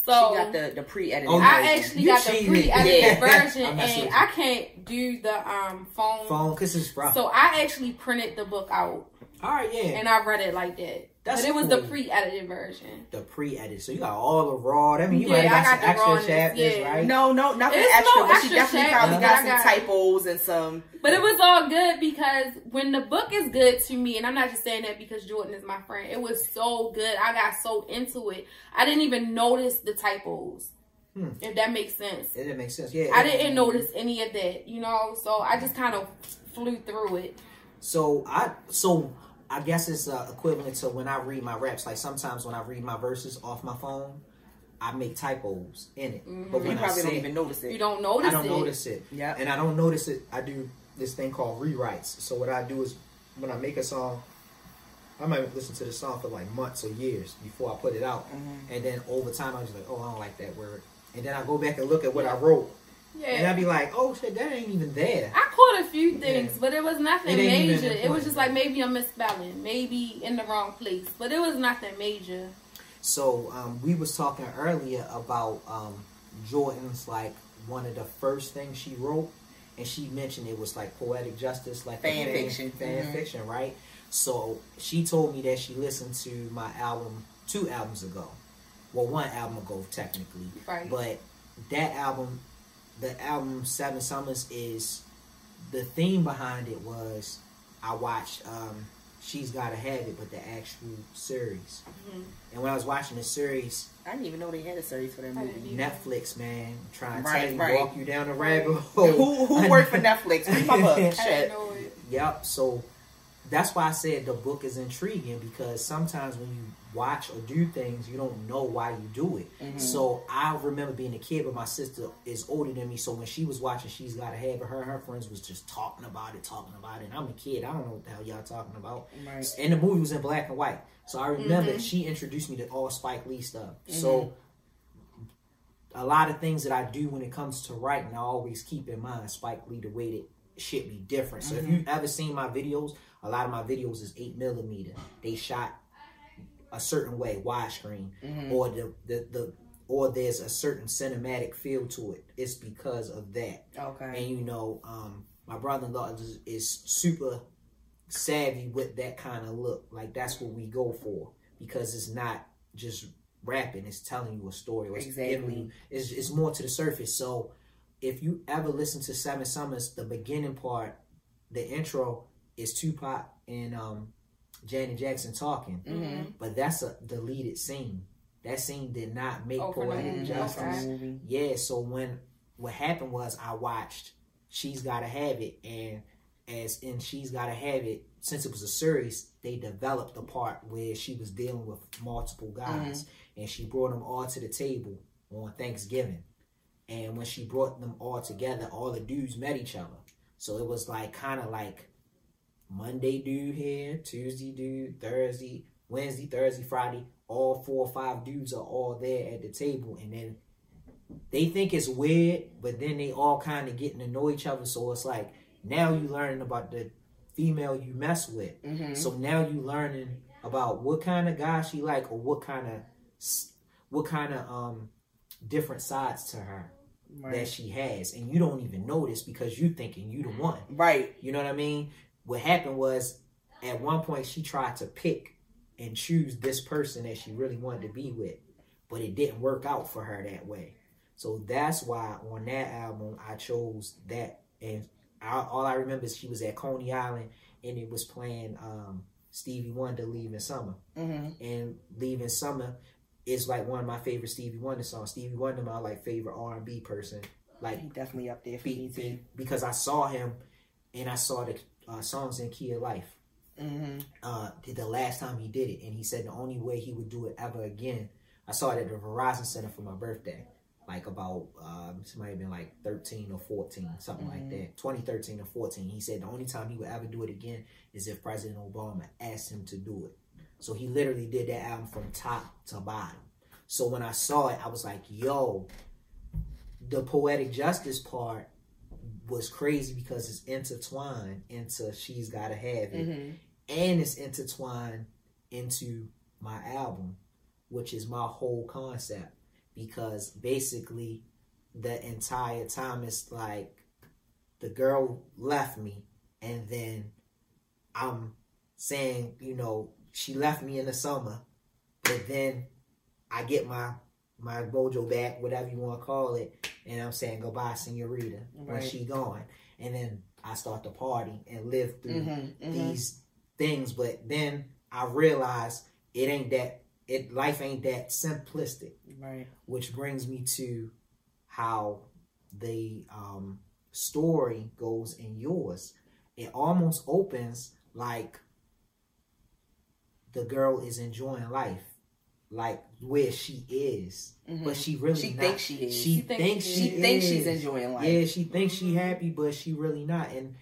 So She got the, the pre-edited Oh, I version. actually You got the pre-edited Yeah. version, and. I can't do the um Phone, cause it's rough. So I actually printed the book out all right, yeah. and I read it like that. That's but it was the pre-edited version. the pre-edited, So you got all the raw. I mean, you Yeah, might got, got some extra rawness, chapters, yeah. right? No, no, nothing It's extra, no but she extra definitely chapters, probably but got I some got- typos and some. But it was all good because when the book is good to me, and I'm not just saying that because Jordan is my friend, it was so good. I got so into it. I didn't even notice the typos. Hmm. If that makes sense. It didn't make sense. Yeah, I didn't notice any of that, you know, so I just kind of flew through it. So I so I guess it's uh, equivalent to when I read my raps. Like sometimes when I read my verses off my phone, I make typos in it. But You when I probably don't say even notice You it. don't notice I don't it. notice it. Yeah. And I don't notice it. I do this thing called rewrites. So what I do is when I make a song, I might listen to the song for like months or years before I put it out. Mm-hmm. And then over time, I'm just like, oh, I don't like that word. And then I go back and look at what I wrote. Yeah. And I'd be like, oh shit, that ain't even there. I caught a few things, Yeah. but it was nothing It major. It was just like maybe a misspelling, maybe in the wrong place, but it was nothing major. So um, we was talking earlier about um, Jordan's like one of the first things she wrote, and she mentioned it was like poetic justice, like a Fan fiction. fan Mhm. fiction, right? So she told me that she listened to my album two albums ago, well, one album ago technically, Right. but that album, the album Seven Summers is the theme behind it was I watched um, She's Gotta Have It, but the actual series. Mm-hmm. And when I was watching the series, I didn't even know they had a series for that movie. Netflix, man, trying to Right, tell you, right. walk you down the rabbit hole. Who who worked for Netflix? Read my book. Shit. Yep. So that's why I said the book is intriguing because sometimes when you watch or do things, you don't know why you do it. Mm-hmm. So I remember being a kid, but my sister is older than me. So when she was watching, She's Gotta Have It. Her and her friends was just talking about it, talking about it. And I'm a kid. I don't know what the hell y'all talking about. Right. And the movie was in black and white. So I remember Mm-hmm. she introduced me to all Spike Lee stuff. So a lot of things that I do when it comes to writing, I always keep in mind Spike Lee the way that shit be different. So if you've ever seen my videos, a lot of my videos is eight millimeter. They shot a certain way, widescreen, or the, the the or there's a certain cinematic feel to it. It's because of that. Okay. And you know, um, my brother-in-law is, is super savvy with that kind of look. Like that's what we go for because it's not just rapping; it's telling you a story. Or it's Exactly. you. It's, it's more to the surface. So if you ever listen to Seven Summers, the beginning part, the intro is Tupac and um, Janet Jackson talking, Mm-hmm. but that's a deleted scene. That scene did not make Oh, poetic movie, justice. okay. Yeah, so when what happened was I watched She's Gotta Have It, and as in She's Gotta Have It, since it was a series, they developed the part where she was dealing with multiple guys, and she brought them all to the table on Thanksgiving. And when she brought them all together, all the dudes met each other. So it was like kind of like Monday dude here, Tuesday dude, Thursday, Wednesday, Thursday, Friday. All four or five dudes are all there at the table, and then they think it's weird, but then they all kind of getting to know each other. So it's like now you learning about the female you mess with. Mm-hmm. So now you learning about what kind of guy she like, or what kind of what kind of um different sides to her that she has, and you don't even notice because you thinking you the one. Right. You know what I mean? What happened was at one point she tried to pick and choose this person that she really wanted to be with, but it didn't work out for her that way. So that's why on that album I chose that, and I, all I remember is she was at Coney Island and it was playing um, Stevie Wonder "Leaving Summer," Mm-hmm. and "Leaving Summer" is like one of my favorite Stevie Wonder songs. Stevie Wonder, my like favorite R and B person, like He definitely up there for be, me be, too. because I saw him and I saw the uh, songs in Key of Life. Mm-hmm. Uh, the- the last time he did it, and he said the only way he would do it ever again. I saw it at the Verizon Center for my birthday, like about um, this might have been like thirteen or fourteen, something like that, 2013 or fourteen. He said the only time he would ever do it again is if President Obama asked him to do it. So he literally did that album from top to bottom. So when I saw it, I was like, "Yo, the poetic justice part was crazy because it's intertwined into She's Gotta Have It, Mm-hmm. and it's intertwined into my album, which is my whole concept. Because basically, the entire time it's like the girl left me, and then I'm saying, you know, she left me in the summer, but then I get my my mojo back, whatever you want to call it, and I'm saying goodbye, senorita, when she gone, and then I start to party and live through Mhm, mhm. these things, but then I realize it ain't that it life ain't that simplistic, Right. which brings me to how the um, story goes in yours. It almost opens like the girl is enjoying life, like where she is, but she really Mm-hmm. She not. thinks she is. She, She thinks thinks she she, thinks she's enjoying life. Yeah, she thinks she happy, but she really not. And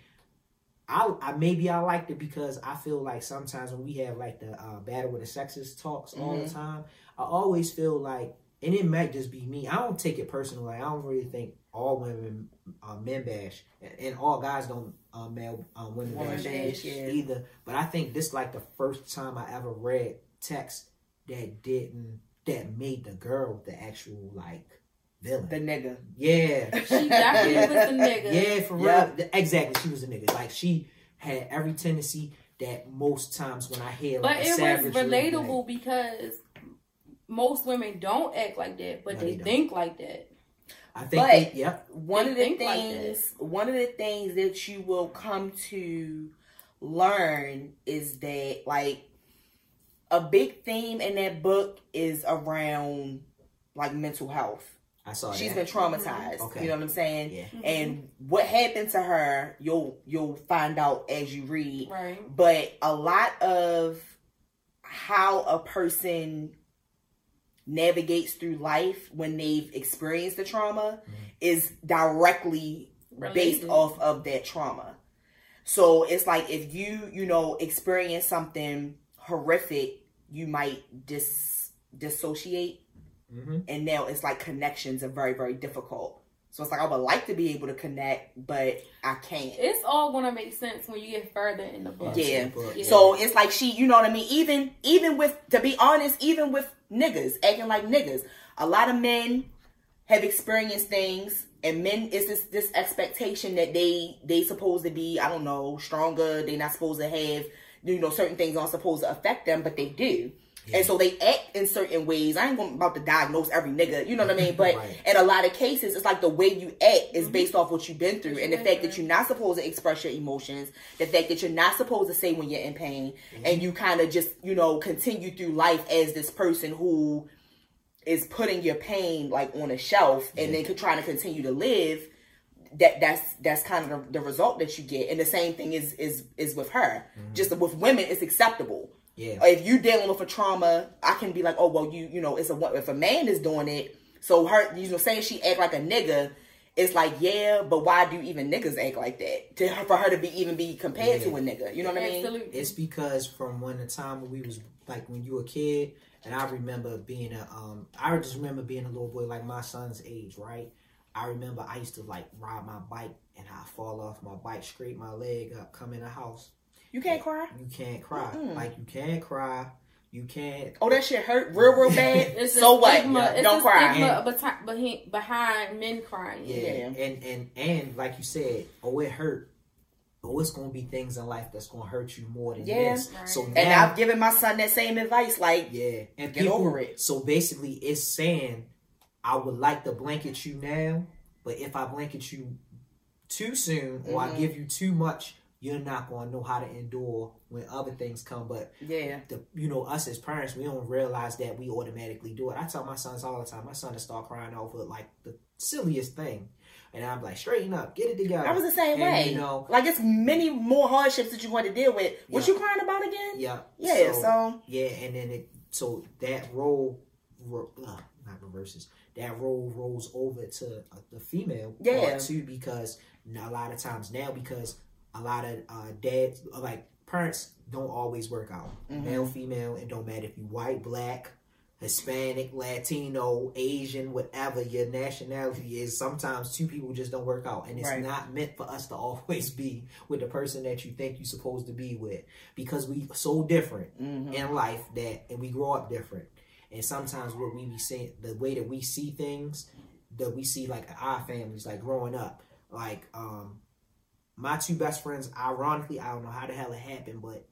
I, I maybe I liked it because I feel like sometimes when we have like the uh, battle with the sexes talks all Mm-hmm. the time, I always feel like, and it might just be me. I don't take it personal. Like I don't really think all women uh, men bash, and, and all guys don't uh, male uh, women Women bash, bash, yeah. either. But I think this like the first time I ever read text that didn't that made the girl the actual like villain. The nigga. yeah, She definitely was the nigga. yeah, for Yeah. real. Exactly, she was a nigga. Like she had every tendency that most times when I hear like But a it savage was like- relatable because most women don't act like that, but No, they, they think like that. I think, But- they, yep, One They of the think like things one of the things that you will come to learn is that like a big theme in that book is around like mental health. I saw She's that. been traumatized. Okay. You know what I'm saying? Yeah. Mm-hmm. And what happened to her, you'll you'll find out as you read. Right. But a lot of how a person navigates through life when they've experienced the trauma mm-hmm. is directly based off of that trauma. So it's like if you, you know, experience something horrific, you might dis dissociate hmm and now it's like connections are very, very difficult. So it's like I would like to be able to connect, but I can't. It's all gonna make sense when you get further in the book. Yeah. Yeah. So it's like she, you know what I mean? Even even with to be honest, even with niggas acting like niggas, a lot of men have experienced things and men is this this expectation that they they supposed to be, I don't know, stronger, they not supposed to have you know, certain things aren't supposed to affect them, but they do. And so they act in certain ways. I ain't going about to diagnose every nigga, you know what I mean? But Right. in a lot of cases, it's like the way you act is mm-hmm. based off what you've been through, and the fact that you're not supposed to express your emotions, the fact that you're not supposed to say when you're in pain, mm-hmm. and you kind of just you know continue through life as this person who is putting your pain like on a shelf and then trying to continue to live. That that's that's kind of the, the result that you get, and the same thing is is is with her. Just with women, it's acceptable Yeah. if you're dealing with a trauma, I can be like, oh well, you you know, it's a wo- if a man is doing it, so her you know saying she act like a nigga, it's like yeah, but why do even niggas act like that to her, for her to be even be compared to a nigga? You know what I mean? Absolutely. It's because from when the time when we was like when you were a kid, and I remember being a um, I just remember being a little boy like my son's age, right? I remember I used to like ride my bike and I fall off my bike, scrape my leg up, come in the house. You can't cry. You can't cry, Mm-mm. like you can't cry, you can't. Oh, that shit hurt real real bad. It's so what? stigma- it's Don't cry. stigma beti- behi- behind men crying. Yeah. Yeah. And and and like you said, oh it hurt. Oh, it's gonna be things in life that's gonna hurt you more than Yeah. this. Right. So And I've given my son that same advice. Like, yeah, and Get over it. So basically, it's saying I would like to blanket you now, but if I blanket you too soon or I Mhm. give you too much, you're not gonna know how to endure when other things come. But yeah, the you know us as parents, we don't realize that we automatically do it. I tell my sons all the time. My son will start crying over like the silliest thing, and I'm like, straighten up, get it together. I was the same And, way. You know, like it's many more hardships that you want to deal with. What Yeah. you crying about again? yeah, Yeah. So, Yeah, and then it so that role, ro- uh, not reverses. That role rolls over to uh, the female Yeah. too, because a lot of times now, because a lot of uh, dads, uh, like parents, don't always work out. Mhm. Male, female, it don't matter if you white, black, Hispanic, Latino, Asian, whatever your nationality is. Sometimes two people just don't work out, and it's Right. not meant for us to always be with the person that you think you're supposed to be with, because we so different mhm. in life that and we grow up different and sometimes what we be saying the way that we see things that we see like our families like growing up like um my two best friends ironically i don't know how the hell it happened but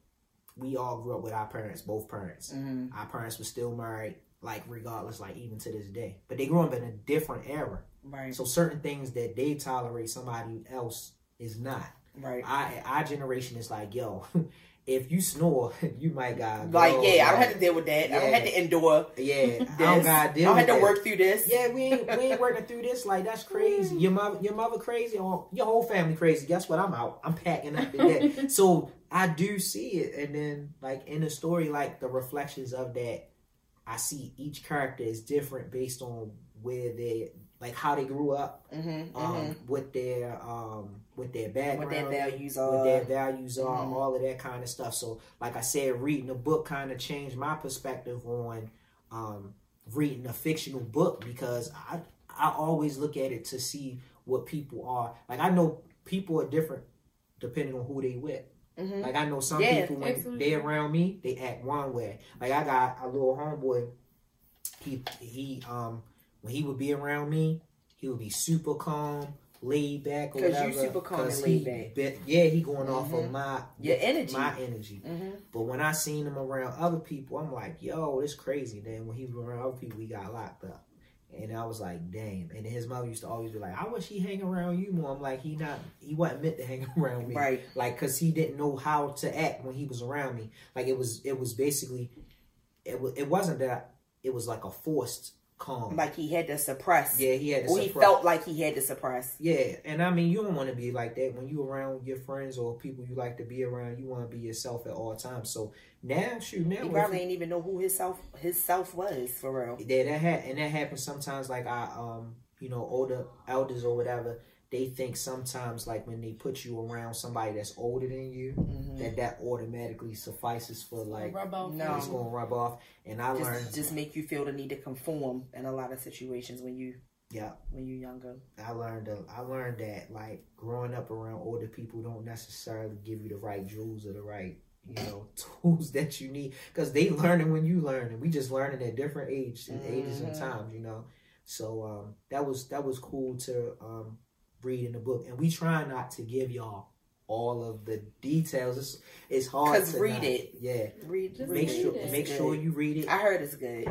we all grew up with our parents, both parents. hmm Our parents were still married, like regardless, like even to this day. But they grew up in a different era. Right. So certain things that they tolerate, somebody else is not. right. I our generation is like, yo, if you snore, you might got Like, yeah, I don't have to deal with that. I don't have to endure Yeah, I this. don't gotta I deal don't with have to that. work through this. Yeah, we ain't we ain't working through this. Like that's crazy. Your mother, your mother crazy, or your whole family crazy. Guess what? I'm out. I'm packing up today. so I do see it, and then like in the story, like the reflections of that, I see each character is different based on where they like how they grew up, Mm-hmm, um, with their um with their What background, their values what their values are, Mhm. all of that kind of stuff. So, like I said, reading a book kind of changed my perspective on um, reading a fictional book because I I always look at it to see what people are like. I know people are different depending on who they with. Mhm. Like I know some people when absolutely. they around me, they act one way. Like I got a little homeboy. He he um when he would be around me, he would be super calm, laid back or whatever. Because you super calm and laid back. be- yeah, he going off Mhm. of my Your energy. my energy. hmm But when I seen him around other people, I'm like, yo, this crazy. Then when he was around other people, he got locked up. And I was like, damn. And his mother used to always be like, I wish he hang around you more. I'm like, he not, he wasn't meant to hang around me. Right. Like, cause he didn't know how to act when he was around me. Like it was, it was basically, it was, it wasn't that, it was like a forced calm. Like he had to suppress. yeah, he had to Or he felt like he had to suppress. yeah, and I mean, you don't want to be like that when you around your friends or people you like to be around. You want to be yourself at all times. So now, shoot, now He probably didn't even know who his self his self was for real. Yeah, that ha- and that happens sometimes. Like I, um, you know, older elders or whatever, they think sometimes like when they put you around somebody that's older than you, Mhm. that that automatically suffices for like rub off. No. it's gonna rub off. And I learned, Just just make you feel the need to conform in a lot of situations when you yeah, when you're younger. I learned, uh, I learned that like growing up around older people don't necessarily give you the right jewels or the right. You know, tools that you need because they learning when you learning. We just learning at different age, ages and Mhm. times. You know, so um, that was that was cool to um, read in the book, and we try not to give y'all all of the details. It's it's hard 'Cause to read not- it. Yeah, Read, Just make read sure it. Make sure you read it. I heard it's good.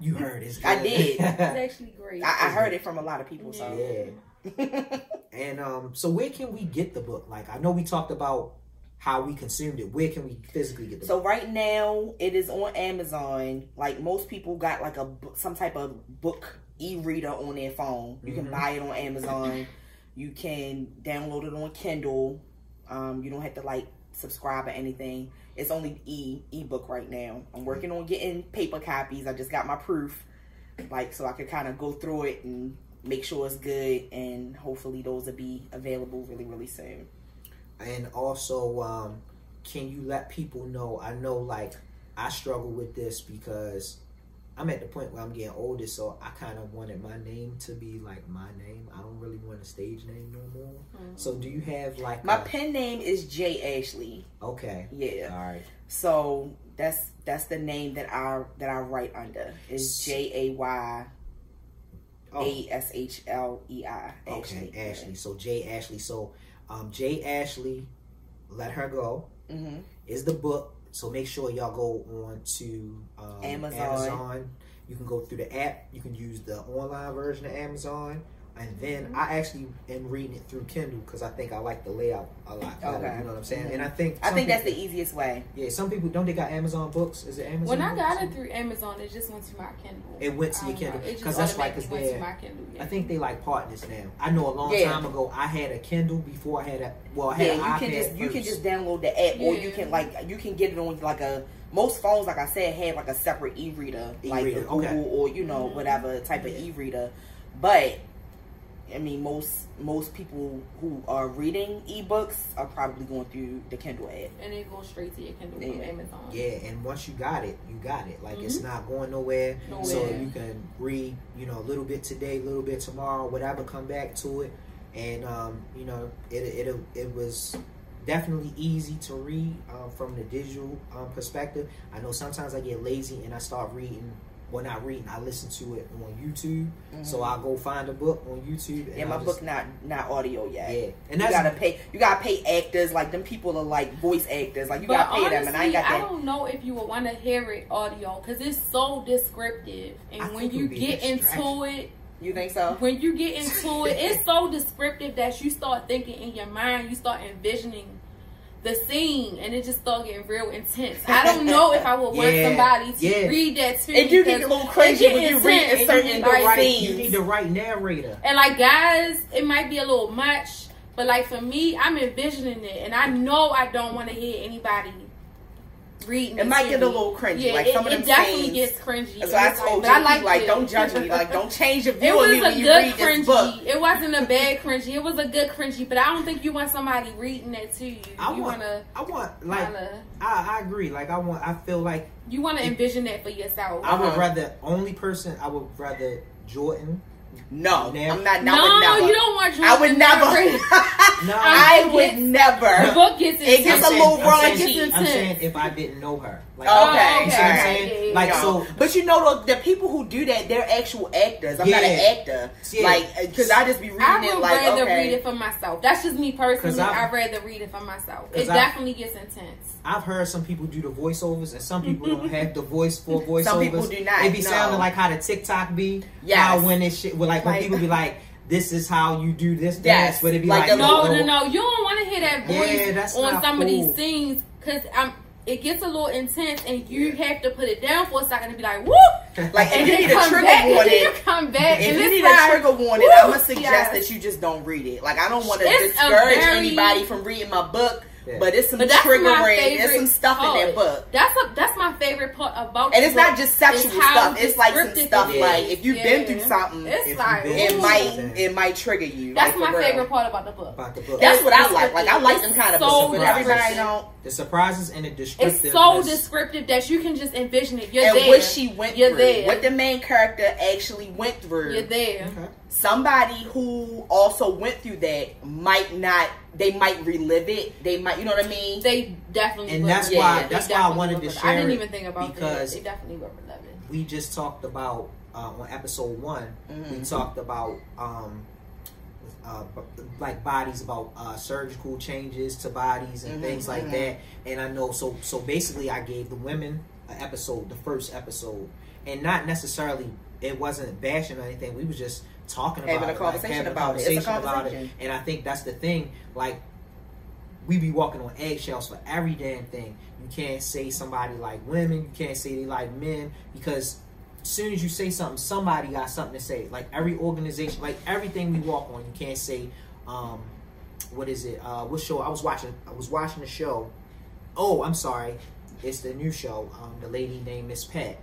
you heard it. I did. It's actually great. I, I heard it from a lot of people. So yeah. And um, so where can we get the book? Like I know we talked about how we consumed it. Where can we physically get the So book? right now it is on Amazon. Like most people got like a bu- some type of book e-reader on their phone. You Mhm. can buy it on Amazon. You can download it on Kindle. Um, you don't have to like subscribe or anything. It's only e ebook right now. I'm working on getting paper copies. I just got my proof, like so I could kind of go through it and make sure it's good. And hopefully those will be available really really soon. And also, um, can you let people know? I know, like, I struggle with this because I'm at the point where I'm getting older, so I kind of wanted my name to be like my name. I don't really want a stage name no more. So, do you have like My a- pen name is J Ashley. Okay, Yeah. all right. So that's that's the name that I that I write under is J A Y Oh, A S H L E I. okay, Ashley. So J Ashley. So, um, J Ashley, let her go. Mm-hmm. is the book. So make sure y'all go on to um, Amazon. Amazon. You can go through the app. You can use the online version of Amazon. And then I actually am reading it through Kindle because I think I like the layout a lot better. Okay. You know what I'm saying? And I think I some think that's the easiest way. yeah. Some people don't they got Amazon books? Is it Amazon? When I got it through Amazon, it just went to my Kindle. It went to your. Kindle because that's like it's automatically went there. to my Kindle. Yeah. I think they like partners now. I know a long Yeah. time ago I had a Kindle before I had a well I had Yeah, an you iPad can just you can just download the app, or you can like you can get it on like a most phones. Like I said, have like a separate e-reader, like E-reader, Google okay. or you know Mhm. whatever type of e-reader. But I mean, most most people who are reading ebooks are probably going through the Kindle app. and it goes straight to your Kindle from Amazon. Yeah, and once you got it, you got it. Like Mm-hmm. it's not going nowhere. So you can read, you know, a little bit today, a little bit tomorrow, whatever. Come back to it, and um, you know, it it it was definitely easy to read um, from the digital um, perspective. I know sometimes I get lazy and I start reading well not reading I listen to it on YouTube so I'll go find a book on YouTube and Mm-hmm. Yeah, my I'll book just- not not audio yet. Yeah. and And you gotta pay. You gotta pay actors like them. People are like voice actors. Like you gotta pay honestly, them, and I ain't got that. I don't know if you would want to hear it audio because it's so descriptive, and I when you get into it, You think so? when you get into it, it's so descriptive that you start thinking in your mind, you start envisioning the scene, and it just started getting real intense. I don't know if I would want Yeah, somebody to yeah. read that to It me. do get a little crazy when you read intense, a certain and, the like, right- you need the right narrator And like guys, it might be a little much, but like for me, I'm envisioning it, and I know I don't want to hear anybody reading. It might to get a little cringy, Yeah, like it, some of it definitely scenes. gets cringy. So I told but I you, like like, don't judge me. Like, don't change your view was of me when you good read this book. cringy. It wasn't a bad cringy. It was a good cringy, but I don't think you want somebody reading that to you. I you want wanna, I want like wanna, I, I agree like I want I feel like you wanna envision that for yourself. I would Uh-huh. rather only person I would rather Jordan No, Now- I'm not. no, I would never. you don't want. I would Jordan never. no I It would gets- The book gets It gets a little I'm saying, raunchy. I'm saying if I didn't know her like oh, Okay, Oh, you see what I'm saying Yeah, yeah, like No. so but you know the, the people who do that, they're actual actors. I'm not an actor. Yeah. Like, uh, because I just be reading I it would like, rather okay. read it for myself. That's just me personally. 'Cause I've- I'd rather read it for myself. It I've- definitely gets intense. I've heard some people do the voiceovers and some people don't have the voice for voiceovers. Some people do not, It be no. sounding like how the TikTok be. Yes. How when it shit, well, like when Like- people be like, "This is how you do this Yes. dance," but it be Like like, the No, oh, no, oh. no. You don't want to hear that Yeah, voice that's on not some of these scenes because I'm. It gets a little intense, and you have to put it down for a second to be like, "Whoop!" Like, if and you need a trigger back, warning, you come back, If and you need like, a trigger warning, woo, I'm gonna suggest yes. that you just don't read it. Like I don't want to discourage very- anybody from reading my book, Yeah. but it's some But that's triggering. There's some stuff in that book. That's a that's my favorite part about. And the it's not just sexual is stuff. It's like some stuff it like if you've Yeah. been through something, it's like it ooh. might it might trigger you. That's like, my for real. favorite part about the book. about the book. That's what I like. Like I like It's them kind of so books, but everybody don't. the surprises and the descriptiveness. It's so descriptive that you can just envision it. You're and there. what she went You're through, there. what the main character actually went through. You're there. Okay. Somebody who also went through that might not. They might relive it. They might. You know what I mean? They definitely. And that's relive why- it. They that's why I wanted to relive it. share I didn't even think about because- that. They definitely will relive it. we just talked about uh, on episode one. Mm-hmm. We talked about um, uh, like bodies, about uh, surgical changes to bodies and Mhm, things like mhm. that. And I know, so so basically, I gave the women an episode, the first episode, and not necessarily it wasn't bashing or anything. We was just talking Having about a it, conversation having about it. It's a conversation about it. And I think that's the thing, like. We be walking on eggshells for every damn thing. You can't say somebody like women. You can't say they like men because as soon as you say something, somebody got something to say. Like every organization, like everything we walk on, you can't say, um, what is it? Uh, what show? I was watching. I was watching the show. Oh, I'm sorry. It's the new show. Um, the lady named Miss Pat.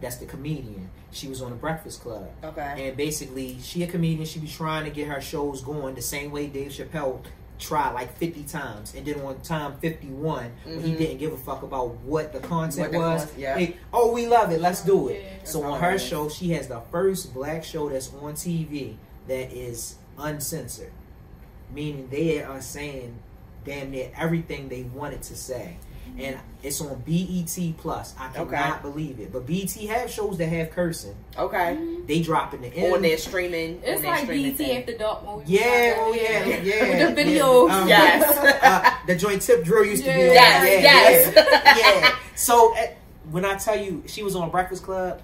That's the comedian. She was on the Breakfast Club. Okay. And basically, she a comedian. She be trying to get her shows going the same way Dave Chappelle tried like 50 times. And then on time 51, when he Mhm. didn't give a fuck about what the content What was, yeah. hey, oh, we love it. Let's do it. Yeah. so on her show, she has the first black show that's on TV that is uncensored. Meaning they are saying damn near everything they wanted to say. And it's on BET Plus. I cannot Okay. believe it. But BET have shows that have cursing. Okay. They dropping the N. On their streaming. It's their like streaming BET thing. after dark movie. Yeah, oh yeah, yeah. With the videos. Yeah, um, Yes. uh, the joint tip drill used to be. on. Yes, yeah, yes. yeah. yeah. So uh, when I tell you she was on Breakfast Club,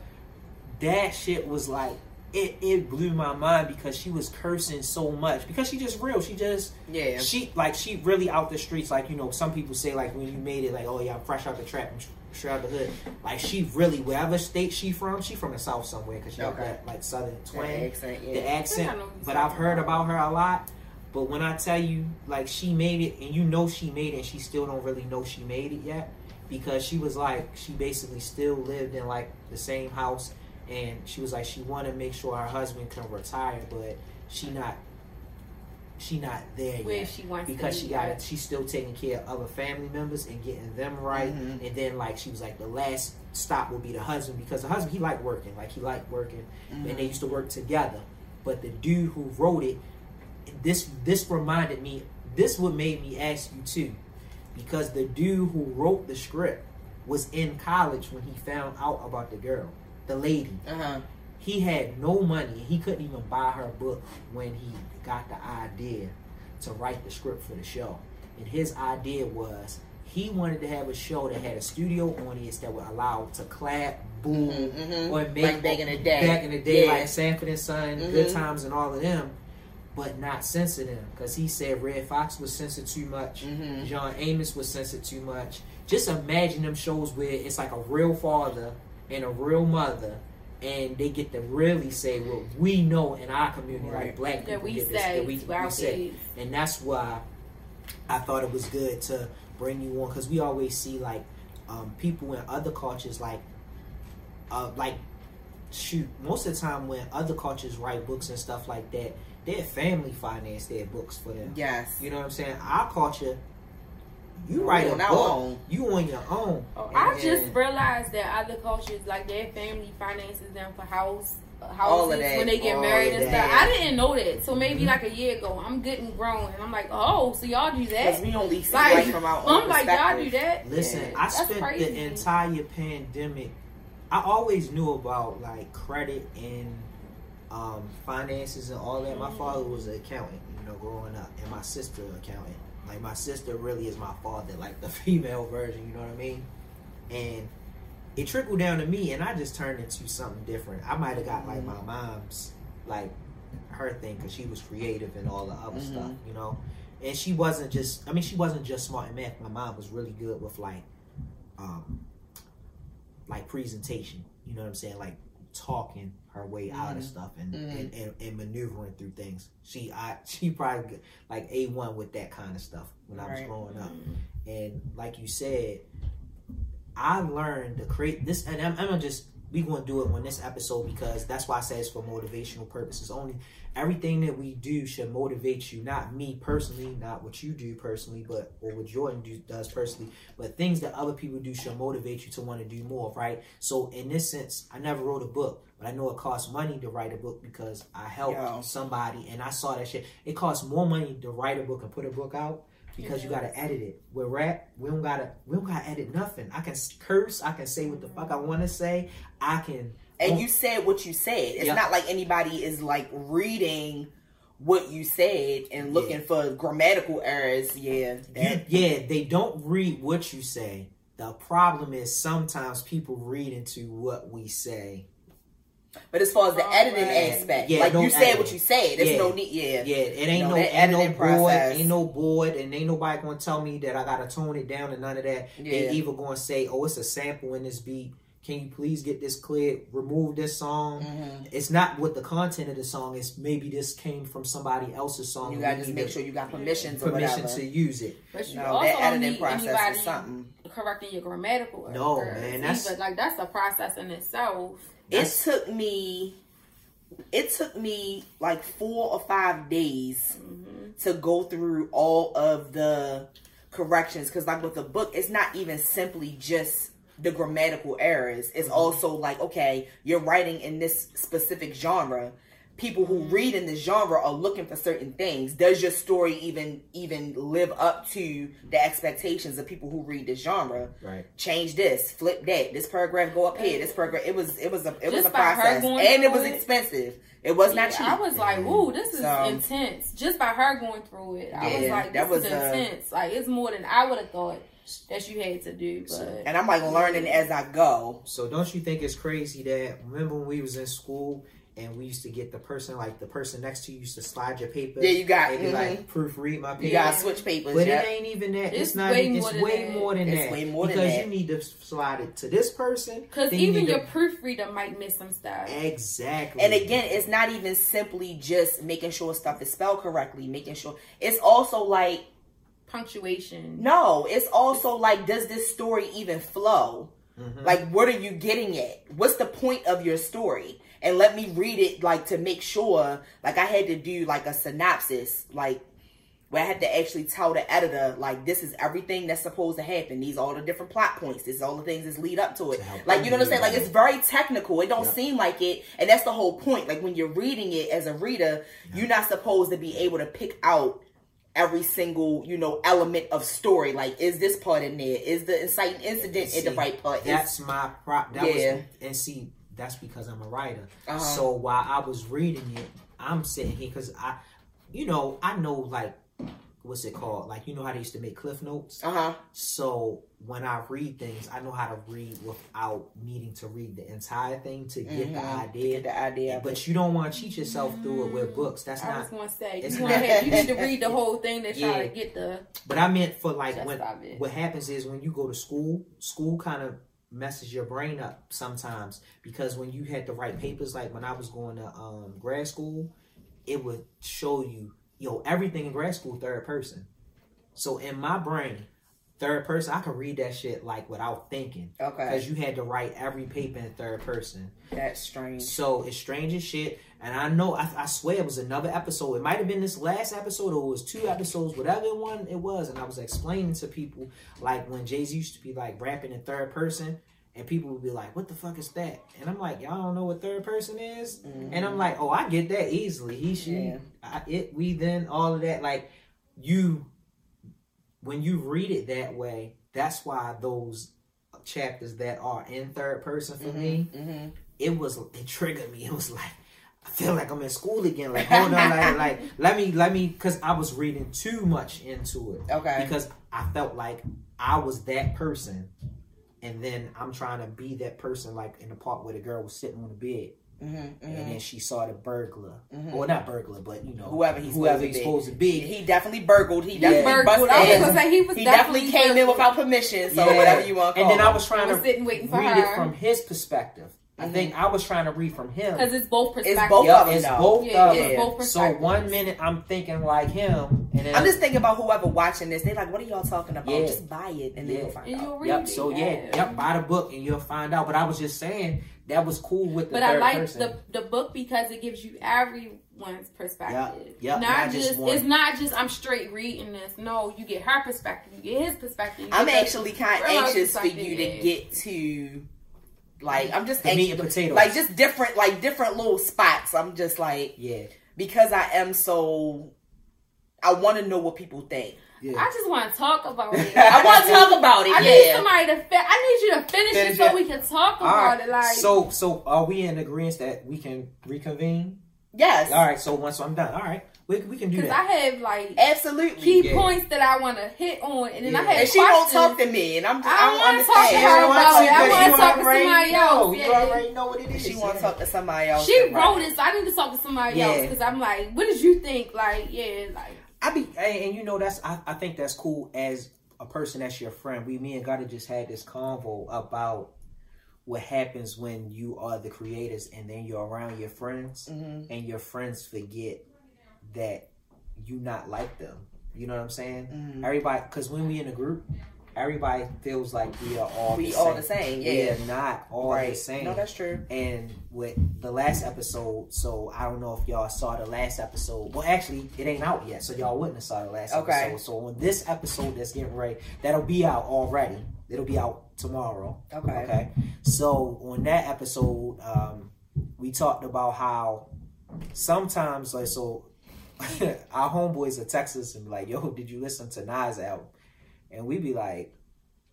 that shit was like it. It blew my mind because she was cursing so much because she just real. She just Yeah. she like she really out the streets. Like you know, some people say like when you made it, like oh yeah, I'm fresh out the trap, I'm straight out the hood. Like she really wherever state she from, she from the south somewhere because she got that like southern twang That accent, yeah. the accent. I know who's But I've heard about. about her a lot. But when I tell you, like she made it, and you know she made it, and she still don't really know she made it yet, because she was like she basically still lived in like the same house, and she was like she wanted to make sure her husband can retire, but she not. She not there Where yet she wants because be, she got it. She's still taking care of other family members and getting them right. Mhm. And then like she was like the last stop will be the husband because the husband he liked working, like he liked working, and they used to work together. But the dude who wrote it, this this reminded me. This what made me ask you too, because the dude who wrote the script was in college when he found out about the girl. The lady. Uh-huh. He had no money. He couldn't even buy her a book when he got the idea to write the script for the show. And his idea was he wanted to have a show that had a studio audience that would allow to clap, boo, Mhm, mhm. or make Like back in the day. back in the day, Yeah. like Sanford and Son, Good Mhm. Times, and all of them, but not censor them because he said Redd Foxx was censored too much, Mhm. John Amos was censored too much. Just imagine them shows where it's like a real father and a real mother. And they get to really say what we know in our community, Right. like black people get this, that we, we say, and that's why I thought it was good to bring you on because we always see like um, people in other cultures like uh, like shoot most of the time when other cultures write books and stuff like that their family finance their books for them Yes. you know what i'm saying our culture you We write a on our book own. you on your own Oh, I then- just realized that other cultures, like their family finances them for house uh, houses All of that. when they get married of and that. stuff. I didn't know that. So maybe Mhm. like a year ago, I'm getting grown and I'm like, oh, so y'all do that? Because that? we only see Like, like, from our own I'm like, y'all do that? Listen, Yeah. I That's spent crazy. the entire pandemic. I always knew about like credit and um, finances and all that. My Mm-hmm. father was an accountant, you know, growing up, and my sister an accountant. Like my sister really is my father, like the female version. You know what I mean? And it trickled down to me, and I just turned into something different. I might have got like Mm-hmm. my mom's, like her thing, because she was creative and all the other Mhm. stuff, you know. And she wasn't just. I mean, she wasn't just smart in math. My mom was really good with like, um, like presentation. You know what I'm saying? Like talking her way out of Mhm. stuff and, Mhm. and, and, and maneuvering through things. She I she probably like a one with that kind of stuff when I was growing up. And like you said, I learned to create this, and I'm, I'm gonna just we gonna do it on this episode because that's why I say it's for motivational purposes only. Everything that we do should motivate you, not me personally, not what you do personally, but or what Jordan do, does personally, but things that other people do should motivate you to want to do more, right? So in this sense, I never wrote a book, but I know it costs money to write a book because I helped somebody and I saw that shit. It costs more money to write a book and put a book out because you gotta edit it. With rap, we don't gotta we don't gotta edit nothing. I can curse, I can say what the fuck I want to say. I can. And you said what you said. It's Yeah. not like anybody is like reading what you said and looking for grammatical errors. Yeah. You, yeah, they don't read what you say. The problem is sometimes people read into what we say. But as far as the Oh, editing right. aspect, Yeah, like no you said editing. what you said. There's Yeah. no need. Yeah. Yeah, it ain't No, no, ain't no editing board, process. ain't no board, and ain't nobody gonna tell me that I gotta tone it down and none of that. They Yeah. either gonna say, "Oh, it's a sample in this beat. Can you please get this cleared? Remove this song." Mhm. It's not what the content of the song is. Maybe this came from somebody else's song. You gotta just make sure you got permissions or permission whatever. to use it. But you No, also that don't editing need process anybody is something. correcting your grammatical No, errors man, that's- either. like that's a process in itself. It took me. It took me like four or five days Mm-hmm. to go through all of the corrections because like with the book it's not even simply just the grammatical errors it's also like okay you're writing in this specific genre people who read in this genre are looking for certain things does your story even even live up to the expectations of people who read this genre Right. change this flip that this paragraph go up here this paragraph it was it was a it was a process and it was it. expensive it was not cheap I was like, ooh, this is So- intense. Just by her going through it, I was Yeah, like, that this is was, uh, intense. Like it's more than I would have thought that you had to do. But and i'm like learning as i go So don't you think it's crazy that remember when we was in school and we used to get the person like the person next to you used to slide your paper. Yeah, you got- it. be mhm. like proofread my paper. You gotta switch papers. But yeah. it ain't even that. It's, It's not. way it's more than way that. more than It's that. way more than because that. you need to slide it to this person. because then you even your to- proofreader might miss some stuff. exactly. And again, it's not even simply just making sure stuff is spelled correctly, making sure it's also like Punctuation. no, it's also like does this story even flow? Mhm. Like what are you getting at? What's the point of your story? And let me read it like to make sure like I had to do like a synopsis like where I had to actually tell the editor like this is everything that's supposed to happen. These are all the different plot points. This is all the things that lead up to it. To Like you know what I'm saying? Like it's very technical. It don't Yeah. seem like it, and that's the whole point. Like when you're reading it as a reader, you're not supposed to be able to pick out every single you know element of story. Like is this part in there? Is the inciting incident in the right part? Is, That's my pro. That Yeah. was and see that's because I'm a writer. Uh-huh. So while I was reading it, I'm sitting here because I, you know, I know like what's it called? Like you know how they used to make cliff notes. Uh huh. So when I read things, I know how to read without needing to read the entire thing to get the Mhm. idea. Get the idea. But you don't want to cheat yourself through it with books. That's I not. was gonna say you, wanna, not- you need to read the whole thing to try to get the But I meant for like when what happens is when you go to school, school kind of messes your brain up sometimes because when you had to write papers, like when I was going to um, grad school, it would show you, yo, everything in grad school third person. So in my brain, third person, I could read that shit like without thinking Okay. because you had to write every paper in third person. That's strange. So it's strange as shit. And I know, I, I swear it was another episode. It might have been this last episode or it was two episodes, whatever one it was. And I was explaining to people, like when Jay Z used to be like rapping in third person, and people would be like, what the fuck is that? And I'm like, y'all don't know what third person is? Mm-hmm. And I'm like, oh, I get that easily. He, she, Yeah. I, it, we, then, all of that. Like, you, when you read it that way, that's why those chapters that are in third person for me, Mm-hmm. it was it triggered me. It was like I feel like I'm in school again. Like hold on, like, like let me let me because I was reading too much into it. Okay. Because I felt like I was that person, and then I'm trying to be that person. Like in the part where the girl was sitting on the bed, Mm-hmm. and mm-hmm. then she saw the burglar, mm-hmm. or not burglar, but you know Whoever he's whoever supposed he's be. supposed to be. He definitely burgled. He Yeah. definitely Burgled. I was gonna say he was He definitely definitely came in without permission. So Yeah. whatever you want to and call then I was trying was to sitting waiting for read it her. from his perspective. I mm-hmm. think I was trying to read from him. because it's both perspectives. It's both Yup, of them, it's though. both Yeah, of them. both So one minute I'm thinking like him, and then I'm just thinking about whoever watching this. They're like, what are y'all talking about? Yeah. Just buy it and then you'll find And out. you'll read Yep. it. So yeah, yep. Buy the book and you'll find out. But I was just saying that was cool with the But I like person. the the book because it gives you everyone's perspective. Yep, Not, not just just one. it's not just I'm straight reading this. No, you get her perspective, you get his perspective. I'm actually kind of anxious for you to get to, like, I'm just The meat anxious, and potatoes. like just different, like different little spots. I'm just like yeah, because I am so, I want to know what people think. Yeah. I just want to talk about it. I want to talk about it. I need somebody to. Fi- I need you to finish, Finish it so it. we can talk All about right. it. Like so so are we in agreement that we can reconvene? Yes. All right. So once I'm done, all right, we we can do because I have like Absolutely. key Yeah. points that I want to hit on, and then I Yeah. have and she won't talk to me, and I'm just, I I don't don't, wanna talk to understand. her about it. I because wanna talk to already somebody know. else, You yeah. already know what it is. She want to talk to somebody else. She then, right. wrote it, so I need to talk to somebody Yeah. else because I'm like, what did you think? Like, yeah, like I be and, and you know that's I, I think that's cool as a person that's your friend. We me and Gotta just had this convo about what happens when you are the creators and then you're around your friends Mhm. and your friends forget that you not like them. You know what I'm saying? Mhm. Everybody, because when we in a group, everybody feels like we are all We the all same. the same, We yeah. are not all right. the same. No, that's true. And with the last episode, so I don't know if y'all saw the last episode. Well, actually, it ain't out yet, so y'all wouldn't have saw the last Okay. episode. So on this episode that's getting ready, that'll be out already. It'll be out tomorrow. Okay. Okay. So on that episode, um, we talked about how sometimes, like, so our homeboys will Texas and be like, "Yo, did you listen to Nas album?" And we be like,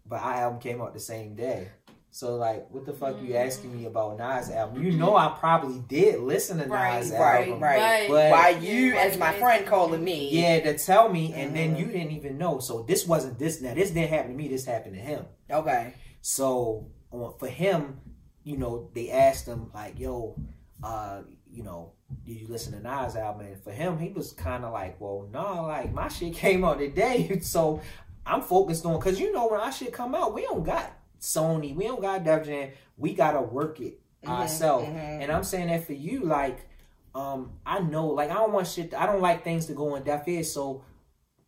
"But our album came out the same day." So like, what the fuck you asking me about Nas album? You know, I probably did listen to Right, Nas Right, album. right. But- Why you, as my friend, calling me? Yeah, to tell me, and then Mhm. you didn't even know. So this wasn't this. Now this didn't happen to me. This happened to him. Okay. So on, for him, you know, they asked him like, "Yo, uh, you know, did you listen to Nas album?" And for him, he was kind of like, "Well, no, like my shit came out today, so I'm focused on because you know when our shit come out, we don't got Sony, we don't got Def Jam, we gotta work it Mhm, ourselves." mhm. And I'm saying that for you, like, um, I know, like, I don't want shit. I don't like things to go in deaf ears, so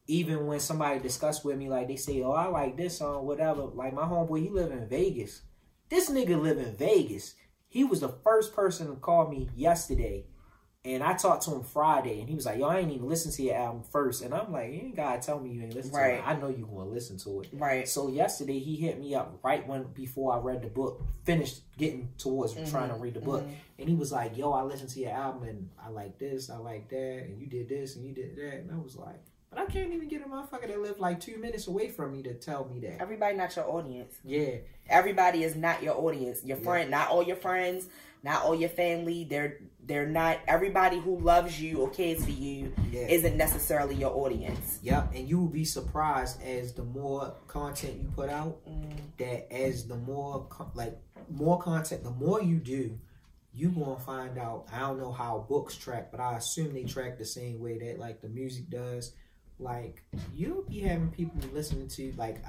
even when somebody discuss with me, like they say, "Oh, I like this song, whatever." Like my homeboy, he live in Vegas. This nigga live in Vegas. He was the first person to call me yesterday, and I talked to him Friday, and he was like, "Yo, I ain't even listen to your album first. and I'm like, "You ain't gotta tell me you ain't listen to it. I know you gonna listen to it." Right. So yesterday he hit me up right when before I read the book, finished getting towards Mm-hmm. trying to read the book, and he was like, "Yo, I listened to your album and I like this, I like that, and you did this and you did that," and I was like, But I can't even get a motherfucker that live like two minutes away from me to tell me that. Everybody not your audience. Yeah, Everybody is not your audience. Your Yeah. friend, not all your friends, not all your family. They're they're not everybody who loves you or cares for you yeah. isn't necessarily your audience. Yep, and you will be surprised as the more content you put out, mm. that as the more like more content, the more you do, you gonna find out. I don't know how books track, but I assume they track the same way that like the music does. Like you'll be having people listening to like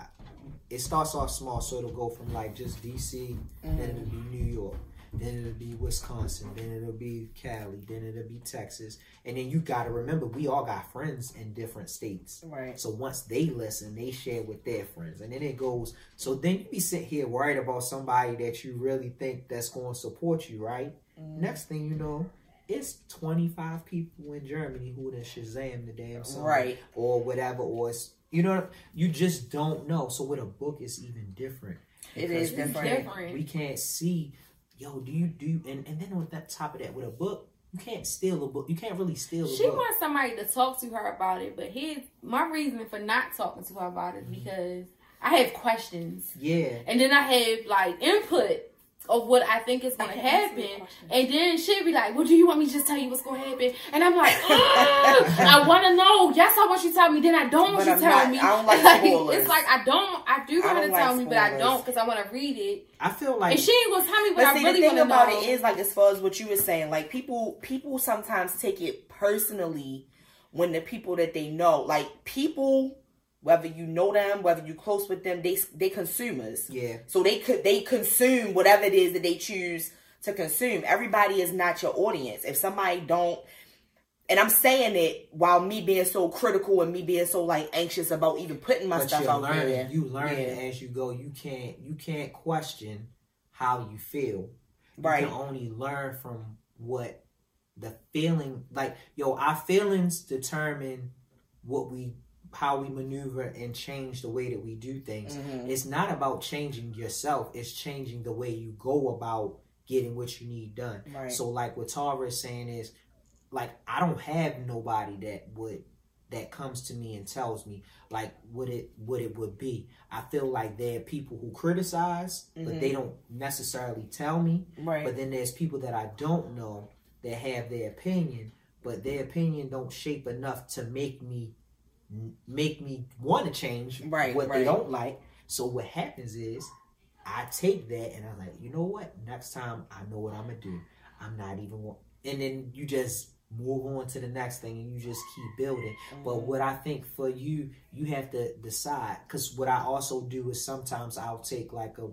it starts off small, so it'll go from like just DC, then it'll mm. be New York, then it'll be Wisconsin, then it'll be Cali, then it'll be Texas, and then you gotta remember we all got friends in different states. Right. So once they listen, they share with their friends, and then it goes. So then you be sitting here worried about somebody that you really think that's going to support you, right? Mm. Next thing you know, it's twenty five people in Germany who done Shazam the damn song, Right. Or whatever, or it's you know you just don't know. So with a book, it's even different. It is. Different. We can't see, yo. Do you do? And and then on that top of that, with a book, you can't steal a book. You can't really steal a She book. wants somebody to talk to her about it, but here's my reason for not talking to her about Mm-hmm. it because I have questions. yeah. And then I have like input of what I think is gonna can answer your happen. And then she'll be like, Well, do you want me to just tell you what's gonna happen? And I'm like, "Mm, I wanna know. Yes, I want you to tell me, then I don't want But you to tell not- me. I don't like spoilers. it's like I don't I do want to like tell me, but I don't because I wanna read it. I feel like And she ain't gonna tell me what But I see, really the thing wanna about know. it is, like, as far as what you were saying, like, people, people sometimes take it personally when the people that they know, like, people, whether you know them, whether you close with them, they they consumers. yeah. So they could they consume whatever it is that they choose to consume. Everybody is not your audience. If somebody don't and I'm saying it while me being so critical and me being so like anxious about even putting my but stuff out learning. there. You learn Yeah. as you go. You can't you can't question how you feel. You Right. can only learn from what the feeling like yo, our feelings determine what we how we maneuver and change the way that we do things. Mhm. It's not about changing yourself, it's changing the way you go about getting what you need done. Right. So like what Tara is saying is like I don't have nobody that would that comes to me and tells me like what it what it would be. I feel like there are people who criticize, but they don't necessarily tell me. Right. But then there's people that I don't know that have their opinion, but their opinion don't shape enough to make me make me want to change Right, what they don't like. So what happens is I take that and I'm like, you know what? Next time I know what I'm gonna do. I'm not even wa- and then you just move on to the next thing and you just keep building. But mm-hmm. what I think for you, you have to decide because what I also do is sometimes I'll take like a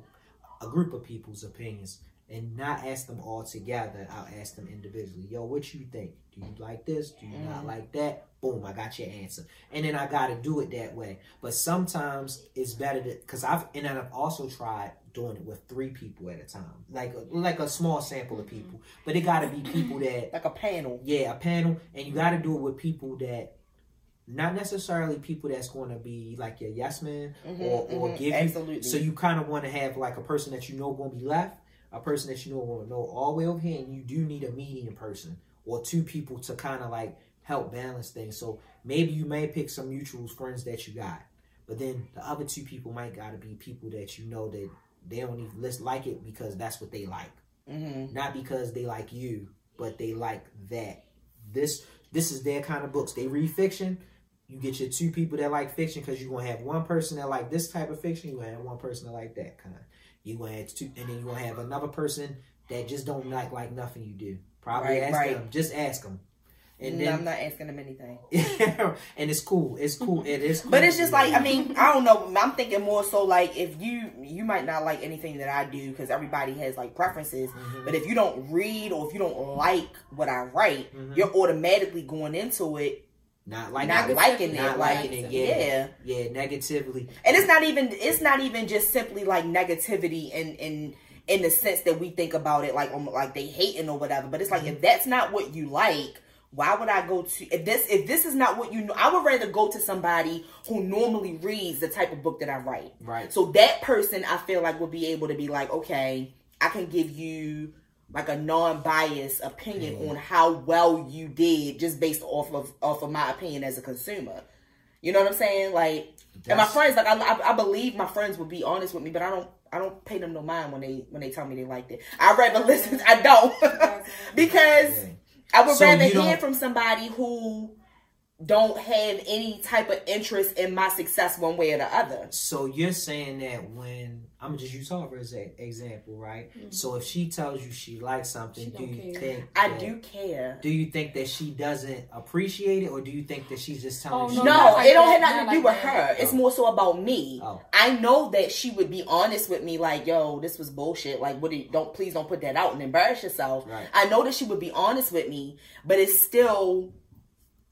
a group of people's opinions and not ask them all together. I'll ask them individually. Yo, what you think? Do you like this? Do you not mm. like that? Boom, I got your answer. And then I got to do it that way. But sometimes it's better to because I've and I've also tried doing it with three people at a time, like like a small sample of mm-hmm. people. But it got to be people that like a panel. yeah, a panel, and you got to do it with people that, not necessarily people that's going to be like your yes man mm-hmm, or, or mhm, give you. So you kind of want to have like a person that you know going to be left, a person that you know going to know all the way over here, and you do need a medium person or two people to kind of like help balance things. So maybe you may pick some mutual friends that you got, but then the other two people might got to be people that you know that they don't even list like it because that's what they like Mm-hmm. not because they like you, but they like that. This this is their kind of books. They read fiction. You get your two people that like fiction because you're gonna have one person that like this type of fiction. You gonna have one person that like that kind. You gonna have two, and then you gonna have another person that just don't like like nothing you do. Probably Right, ask right. them. Just ask them. And No, I'm not asking them anything. and it's cool. It's cool. It is. Cool. But it's just like I mean I don't know. I'm thinking more so like if you you might not like anything that I do because everybody has like preferences. Mm-hmm. But if you don't read or if you don't like what I write, Mhm. you're automatically going into it not like not liking it. not like liking it. yeah. Yeah, yeah, negatively. and it's not even it's not even just simply like negativity and in in the sense that we think about it like um, like they hating or whatever. But it's like Mm-hmm. if that's not what you like. Why would I go to if this if this is not what you know? I would rather go to somebody who normally reads the type of book that I write. Right. So that person, I feel like, would be able to be like, okay, I can give you like a non-biased opinion Mhm. on how well you did, just based off of off of my opinion as a consumer. You know what I'm saying? Like, and my friends, like, I, I, I believe my friends would be honest with me, but I don't, I don't pay them no mind when they when they tell me they liked it. I rather listen. I don't because I would So rather hear from somebody who don't have any type of interest in my success one way or the other. So you're saying that when I'm just use her as an example, right? So if she tells you she likes something, Mm-hmm. She do you care. think I that- do care. Do you think that she doesn't appreciate it, or do you think that she's just telling Oh, you? no, No, like it don't have nothing not to do like with that. her. It's more so about me. Oh. I know that she would be honest with me, like, "Yo, this was bullshit. Like, what? Do you, don't please don't put that out and embarrass yourself." Right. I know that she would be honest with me, but it's still.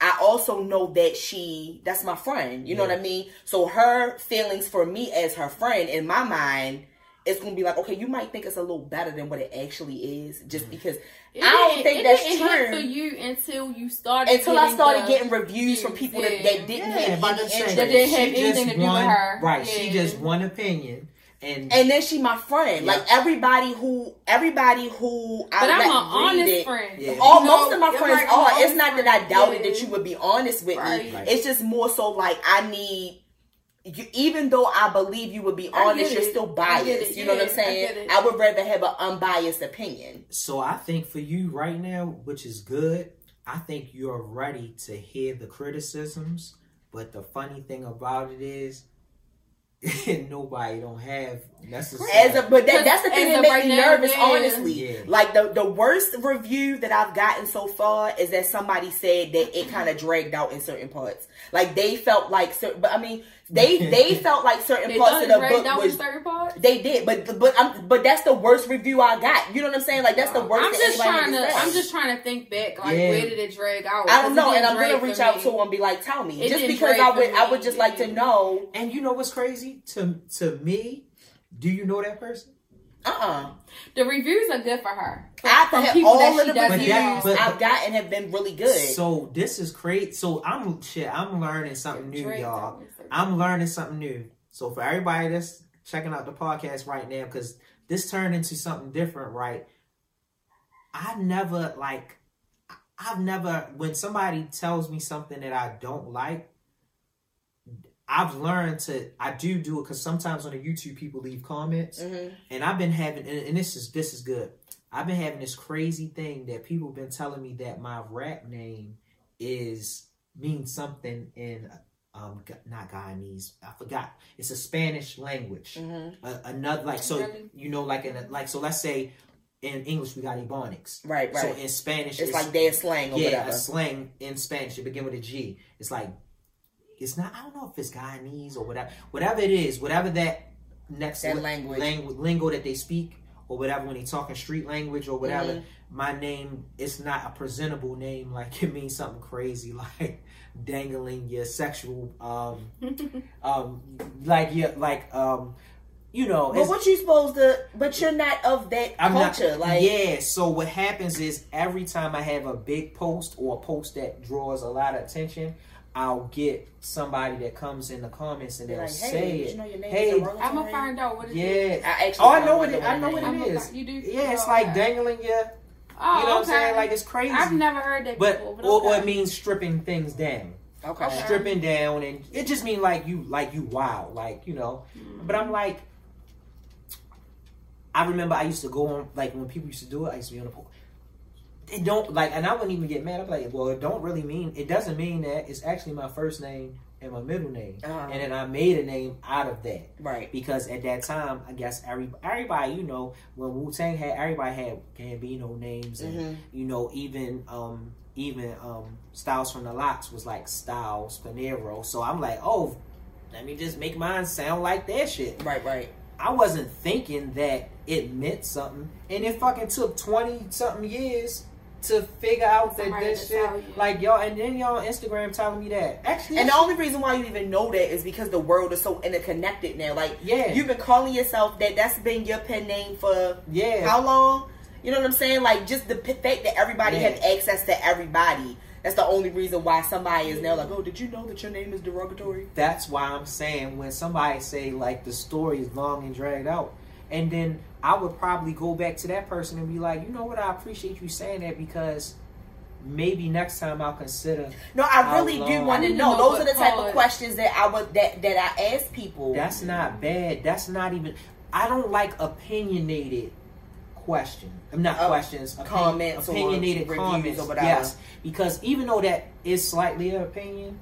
I also know that she that's my friend. You know what I mean? So her feelings for me as her friend in my mind. It's gonna be like, okay, you might think it's a little better than what it actually is, just Mm-hmm. because It I don't didn't- think it that's didn't true for you until you started. until I started getting reviews from people that, Yeah. that didn't Yeah, have about any to say interest. That didn't have anything to do with her. Right, she just one opinion, and And then she my friend. Yeah. Like everybody who everybody who I But I'm an read honest it, friend. Yeah. All You most of my friends like, are. It's honest not that I doubted Yeah. that you would be honest with Right. me. Right. It's just more so like I need. You, even though I believe you would be honest, you're still biased. it. You know what I'm Yeah, I saying? I, would rather have an unbiased opinion. so I think for you right now, which is good. I think you're ready to hear the criticisms, but the funny thing about it is, nobody don't have necessarily. As a, but that, that's the thing that of makes right me nervous, yeah. honestly. Yeah. Like the the worst review that I've gotten so far is that somebody said that it kind of dragged out in certain parts. Like they felt like but I mean, they they felt like certain They parts of the dragged book out was certain parts. they did, but but I'm but that's the worst review I got. You know what I'm saying? Like that's the worst. I'm just trying to. say. I'm just trying to think back. Like Yeah. where did it drag out? I don't 'Cause it know, and I'm gonna reach out me. to him and be like, "Tell me," It just because I would, I would just like to know. And you know what's crazy to to me? Do you know that person? Uh uh The reviews are good for her. From, I from have people all that of the reviews that- know. but- I've gotten have been really good. So this is great. So I'm shit. I'm learning something new, y'all. out in certain I'm learning something new. So for everybody that's checking out the podcast right now, because this turned into something different, right? I never like. I've never when somebody tells me something that I don't like. I've learned to I do do it because sometimes on the YouTube people leave comments, Mhm. and I've been having and, and this is this is good. I've been having this crazy thing that people have been telling me that my rap name is means something in um not Guyanese. I forgot. It's a Spanish language. Mhm. A- another like so you know like in a, like so let's say in English we got ebonics. Right, right. So in Spanish it's like their slang or yeah, whatever. a slang in Spanish. It begin with a G. It's like it's not. I don't know if it's Guyanese or whatever. Whatever it is, whatever that next That li- language. langu- lingo that they speak or whatever when they talking street language or whatever. Mhm. My name is not a presentable name. Like it means something crazy, like dangling your sexual, um, um, like your like um, you know. But what you supposed to? But you're not of that I'm culture. not, like yeah. So what happens is every time I have a big post or a post that draws a lot of attention, I'll get somebody that comes in the comments and they'll like, say hey, it. you know hey. I'm gonna find out what it is. yeah. I actually. Oh, I found know what it. I know what name. I'm it gonna is. find- you do? Yeah, it's Oh, like okay. dangling your. Oh, You know what I'm okay. saying? Like it's crazy. I've never heard that but before. But or, or it means stripping things down. Okay. Okay. stripping down and it just means like you like you wild like you know mm-hmm. but i'm like i remember i used to go on like when people used to do it i used to be on the pool it don't like and i wouldn't even get mad i'm like well it don't really mean it doesn't mean that it's actually my first name and my middle name Uh-huh. and then i made a name out of that Right. because at that time, I guess every everybody, you know, when Wu Tang had everybody had Gambino names, and Mhm. you know, even um even um Styles from the LOX was like Styles Panero. So I'm like, oh, let me just make mine sound like that shit. Right. Right. I wasn't thinking that it meant something, and it fucking took twenty something years to figure out that this shit, like y'all, and then y'all on Instagram telling me that actually, And the only reason why you even know that is because the world is so interconnected now. Like, Yeah. you've been calling yourself that. That's been your pen name for Yeah. how long? You know what I'm saying? Like, just the fact that everybody Yeah. have access to everybody. That's the only reason why somebody is now like, oh, did you know that your name is derogatory? that's why I'm saying when somebody say like the story is long and dragged out, and then I would probably go back to that person and be like, you know what, I appreciate you saying that because maybe next time I'll consider. No, I really do want to know. know Those are the type part. of questions that I would that that I ask people. That's not bad. That's not even. I don't like opinionated question. I'm not Oh, questions. opin- comments or opinionated reviews comments. or whatever. Yes, because even though that is slightly an opinion,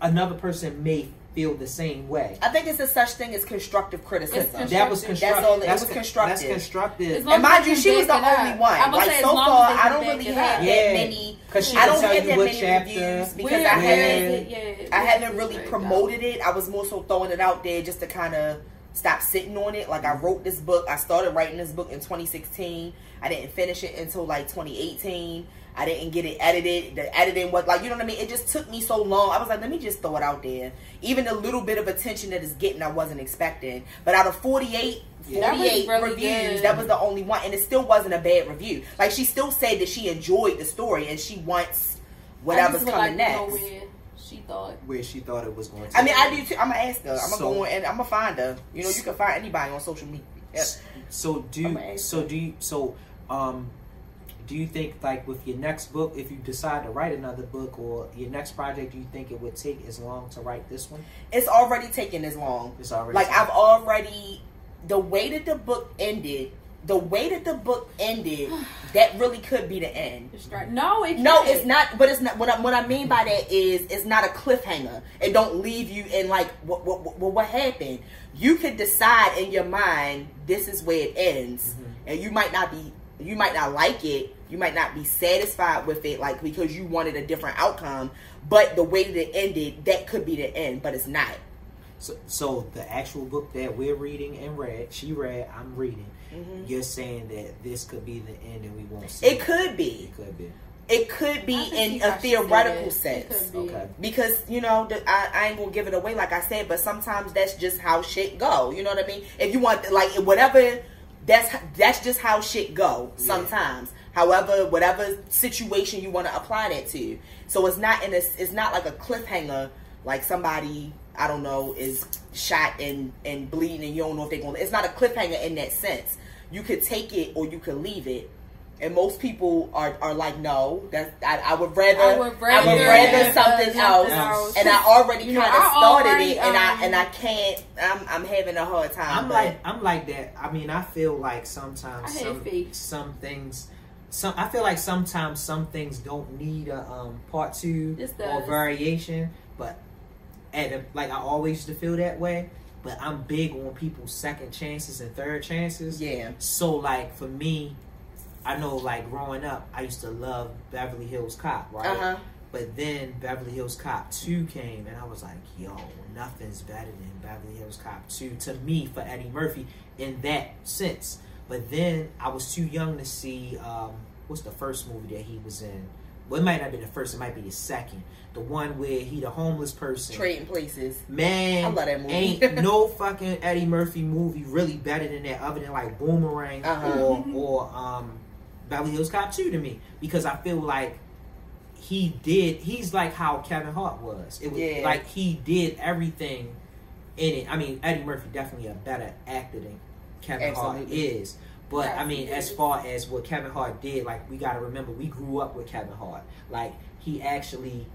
another person may feel the same way. I think it's a such thing as constructive criticism. It's That was Constructive. constructive. That's all- it that's was constructive. That's constructive. As long And mind you, she was the only up. one. I would Like say so far, I don't really have up. that Yeah. many. 'Cause she I can don't tell have you that what many chapter, reviews because Where- I where haven't. Yeah, I haven't really it? promoted it. I was more so throwing it out there just to kind of stop sitting on it. Like I wrote this book. I started writing this book in 2016. I didn't finish it until like 2018. I didn't get it edited. The editing was like, you know what I mean? It just took me so long. I was like, let me just throw it out there. Even the little bit of attention that it's getting, I wasn't expecting. But out of 48, Yeah. That really reviews, good. that was the only one. And it still wasn't a bad review. Like she still said that she enjoyed the story and she wants whatever's I coming like next. where she thought. where she thought it was going to. I mean, I do too. I'm gonna ask her. I'm gonna So- go on and I'm gonna find her. You know, you can find anybody on social media. Yeah. So do I'ma you, ask so do you, so um do you think like with your next book if you decide to write another book or your next project do you think it would take as long to write this one? It's already taken as long. It's already Like taken- I've already the way that the book ended. The way that the book ended, that really could be the end. No, it No, it's not. But it's not. What I, what I mean by that is, it's not a cliffhanger. It don't leave you in like, what what what, what happened. You could decide in your mind, this is where it ends, Mm-hmm. and you might not be, you might not like it, you might not be satisfied with it, like because you wanted a different outcome. But the way that it ended, that could be the end, but it's not. So, so the actual book that we're reading and read, she read, I'm reading. You're saying that this could be the end and we won't see Mm-hmm. It could be. It could be. It could be I can see in a theoretical it. It sense. be. Okay. because you know I, I ain't gonna give it away like I said, but sometimes that's just how shit go. You know what I mean? If you want like whatever, that's that's just how shit go. Yeah. Sometimes, however, whatever situation you want to apply that to. So it's not in a it's not like a cliffhanger like somebody I don't know is shot and and bleeding and you don't know if they're going. to It's not a cliffhanger in that sense. You could take it or you could leave it. And most people are, are like, no, that I, I would rather I would rather, I would rather something, something else. else. And I already kind of started already, it, and I um, and I can't. I'm I'm having a hard time. I'm like I'm like that. I mean, I feel like sometimes I some fate. some things. Some I feel like sometimes some things don't need a um, part two or variation, but at a, like I always used to feel that way. But I'm big on people's second chances and third chances. yeah, So like for me, I know like growing up, I used to love Beverly Hills Cop, right? uh huh. But then Beverly Hills Cop 2 came, and I was like, yo, nothing's better than Beverly Hills Cop 2 to me for Eddie Murphy in that sense. But then I was too young to see, um, what's the first movie that he was in? Well, it might not be the first, it might be the second. The one where he the homeless person. Trading places. Man, I love that movie. ain't no fucking Eddie Murphy movie really better than that, other than like Boomerang Uh-huh. or or um, Beverly Hills Cop 2 to me, because I feel like he did. He's like how Kevin Hart was. It was Yeah. like he did everything in it. I mean, Eddie Murphy definitely a better actor than Kevin Hart is. But I mean, as far as what Kevin Hart did, like we got to remember, we grew up with Kevin Hart. Like he actually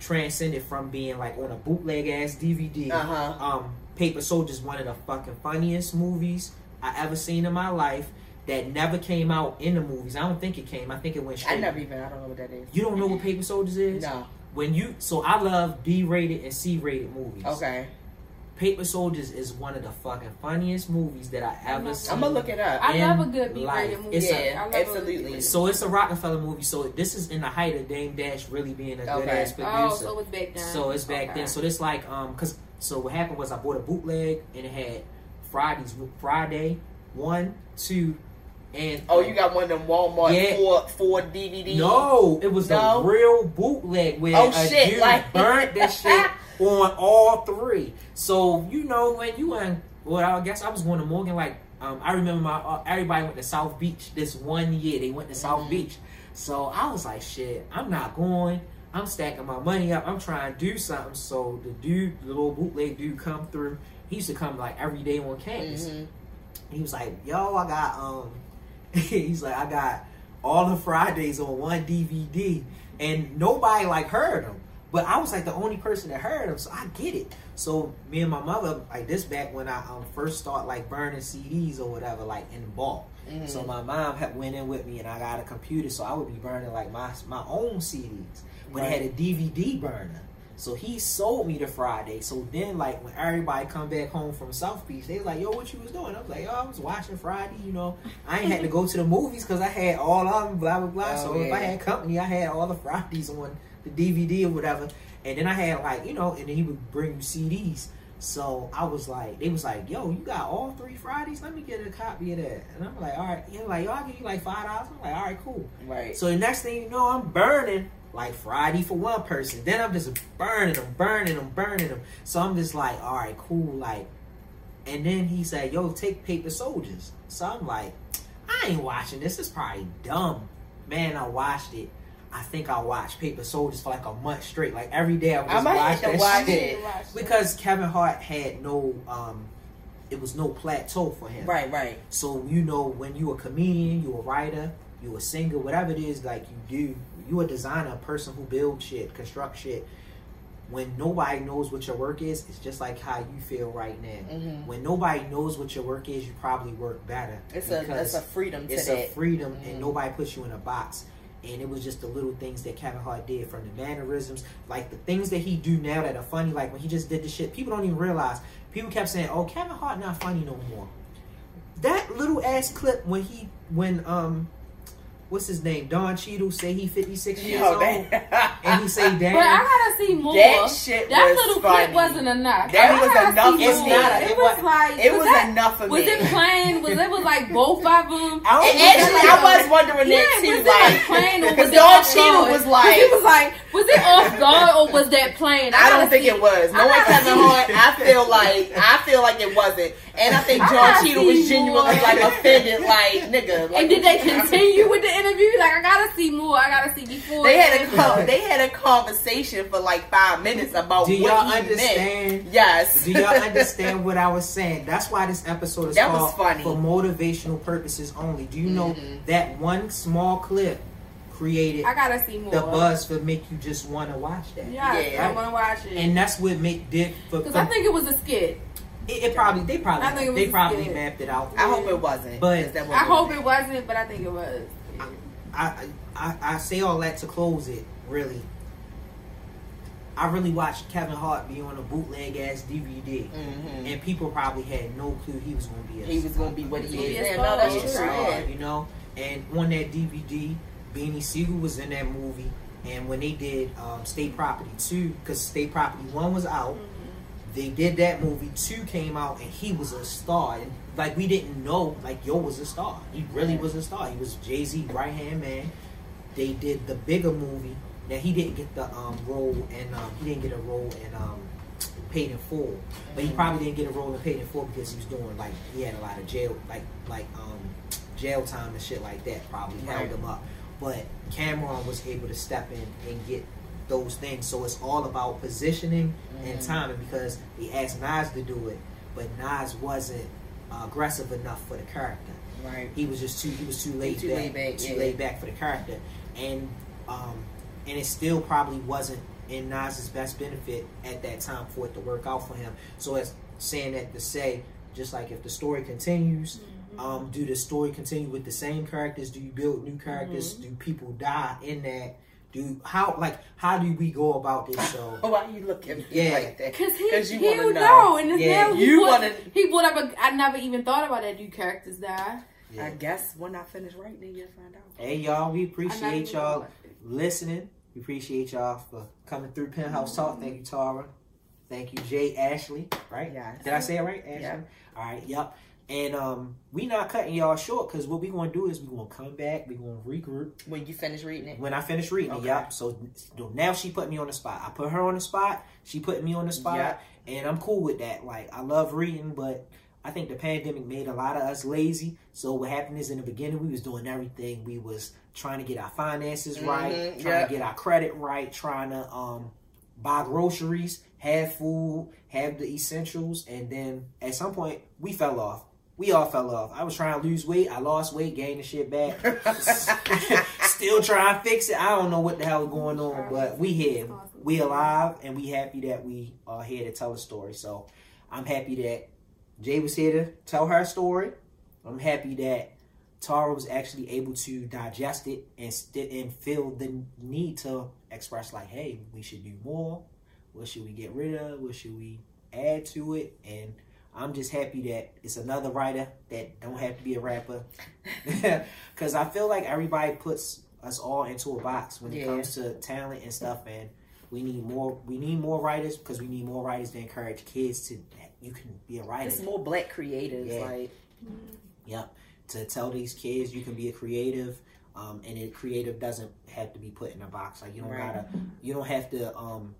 transcended from being like on a bootleg ass DVD. Uh-huh. Um, Paper Soldier's one of the fucking funniest movies I ever seen in my life. That never came out in the movies. I don't think it came. I think it went straight. I never even. I don't know what that is. You don't know what Paper Soldiers is? No. When you so I love B rated and C rated movies. Okay. Paper Soldiers is one of the fucking funniest movies that I ever I'm seen. I'm gonna look it up. I in love a good B life. rated movie. It's a- I love absolutely. A B-rated So it's a Roc-A-Fella movie. So this is in the height of Dame Dash really being a good Okay. ass producer. Oh, so it's back then. So it's back Okay. then. So this like um cause so what happened was I bought a bootleg and it had Fridays Friday one two and Oh, you got one of them Walmart Yeah. four four DVD. no it was No? the real bootleg where Oh, a shit, dude like- burnt that shit on all three. So you know when you went well I guess I was going to Morgan like um I remember my uh, everybody went to South Beach this one year they went to South Mhm. Beach. So I was like shit I'm not going. I'm stacking my money up. I'm trying to do something. So the dude, the little bootleg dude, come through. He used to come like every day on campus. Mhm. He was like, "Yo, I got um." he's like, "I got all the Fridays on one DVD, and nobody like heard them. But I was like the only person that heard them, so I get it. So me and my mother, like this back when I um, first start like burning CDs or whatever, like in bulk. Mm-hmm. So my mom had went in with me, and I got a computer, so I would be burning like my my own CDs. But it had a DVD burner. So he sold me the Friday. So then, like when everybody come back home from South Beach, they was like, "Yo, what you was doing?" I was like, "Yo, I was watching Friday. You know, I ain't had to go to the movies because I had all of them. Blah blah blah. Oh, so if I had company, I had all the Fridays on the DVD or whatever. And then I had like you know, and then he would bring CDs. So I was like, they was like, "Yo, you got all three Fridays? Let me get a copy of that." And I'm like, "All right." Yeah, like, "Yo, I'll give you like five dollars." I'm like, "All right, cool." Right. So the next thing you know, I'm burning like Friday for one person. Then I'm just burning them, burning them, burning them. So I'm just like, all right, cool. Like, and then he said, yo, take Paper Soldiers. So I'm like, I ain't watching this. It's probably dumb. Man, I watched it. I think I watched Paper Soldiers for like a month straight. Like every day I would I might watch have to that watch shit. it. Because Kevin Hart had no um it was no plateau for him. Right, right. So you know when you're a comedian, you're a writer, you're a singer, whatever it is like you do, you a designer, a person who builds shit, construct shit. When nobody knows what your work is, it's just like how you feel right now. Mhm. When nobody knows what your work is, you probably work better. It's a it's a freedom to it's that. a freedom Mhm. and nobody puts you in a box and it was just the little things that Kevin Hart did from the mannerisms like the things that he do now that are funny like when he just did the shit people don't even realize people kept saying oh Kevin Hart not funny no more that little ass clip when he when um what's his name Don Cheadle say he 56 years Yo, old that, and he say damn But I gotta see more. That shit That was little funny. clip wasn't enough. That I was gotta enough see for more. me. It It was was- like it was that, enough for Was me. it playing? Was it was like both of them? I don't And think actually, that- I was wondering Yeah, that too. was like Like, playing or was because it Don Cheadle guard? was 'Cause like, he was like, was it off guard or was that playing? I gotta don't think see- it was. I Knowing gotta Kevin I feel like I feel like it wasn't. And I think John gotta Cheadle was genuinely more. like offended, like nigga. Like, And did they continue with the interview? Like I gotta see more. I gotta see before. They had a and co- they had a conversation for like five minutes about do what y'all he understand meant. Yes. Do y'all understand what I was saying? That's why this episode is That was called funny. for motivational purposes only. Do you know Mhm. that one small clip created I gotta see more. the buzz for make you just want to watch that? Yes, Yeah. I want to watch it. And that's what make did for, because I think it was a skit. It, it probably they I probably think it they probably good. mapped it out. I hope it wasn't. But- that I hope it wasn't, but I think it was. I, I I say all that to close it. Really, I really watched Kevin Hart be on a bootleg ass DVD, Mhm. and people probably had no clue he was going to be. A He was gonna be what he is. Yeah, no, that's true. star. You know. And on that DVD, Beanie Sigel was in that movie. And when they did um, State Property 2, because State Property 1 was out, they did that movie. 2 came out, and he was a star. And like, we didn't know, like, Yo was a star. He really was a star. He was Jay Z right hand man. They did the bigger movie. Now, he didn't get the um, role, and um, he didn't get a role in um, Paid in Full. But he probably didn't get a role in Paid in Full because he was doing, like, he had a lot of jail, like, like, um, jail time and shit like that probably held Right. him up. But Cam'ron was able to step in and get those things. So it's all about positioning and Mhm. timing because he asked Nas to do it, but Nas wasn't uh, aggressive enough for the character. Right. He was just too he was too laid too back, laid back, too yeah. laid back for the character, and um, and it still probably wasn't in Nas's best benefit at that time for it to work out for him. So it's saying that to say, just like if the story continues, um, do the story continue with the same characters? Do you build new characters? Mm-hmm. Do people die in that? Do how like how do we go about this show? Why are you looking at Yeah. like that? Cause he, 'Cause you he wanna would know. know, and it's Yeah, now he you brought- wanna- He brought up. A, I never even thought about that. Do characters die? Yeah. I guess when I finish writing, you'll find out. Hey y'all, we appreciate y'all thought about it. listening. We appreciate y'all for coming through Penthouse Talk. Thank you, Tara. Thank you, Jay Ashley. Right? Yeah. Did I say it right? Ashley. Yep. All right. Yep. And um, we not cutting y'all short because what we gonna do is we gonna come back. We gonna regroup When you finish reading it. when I finish reading it. Okay. Yep. So now she put me on the spot. I put her on the spot. She put me on the spot, Yep. and I'm cool with that. Like I love reading, but I think the pandemic made a lot of us lazy. So what happened is in the beginning we was doing everything. We was trying to get our finances right, Mhm, trying yep. to get our credit right, trying to um buy groceries, have food, have the essentials, and then at some point we fell off. We all fell off. I was trying to lose weight. I lost weight, gained the shit back. Still trying to fix it. I don't know what the hell is going on, but we here. We alive, and we happy that we are here to tell a story. So I'm happy that Jay was here to tell her story. I'm happy that Tara was actually able to digest it and st- and feel the need to express like, hey, we should do more. What should we get rid of? What should we add to it? And I'm just happy that it's another writer that don't have to be a rapper, because I feel like everybody puts us all into a box when it Yeah. comes to talent and stuff, and we need more. We need more writers because we need more writers to encourage kids to. You can be a writer. It's more black creatives, Yeah. like Yep. To tell these kids you can be a creative, um, and a creative doesn't have to be put in a box. Like you don't Right. gotta, you don't have to, um,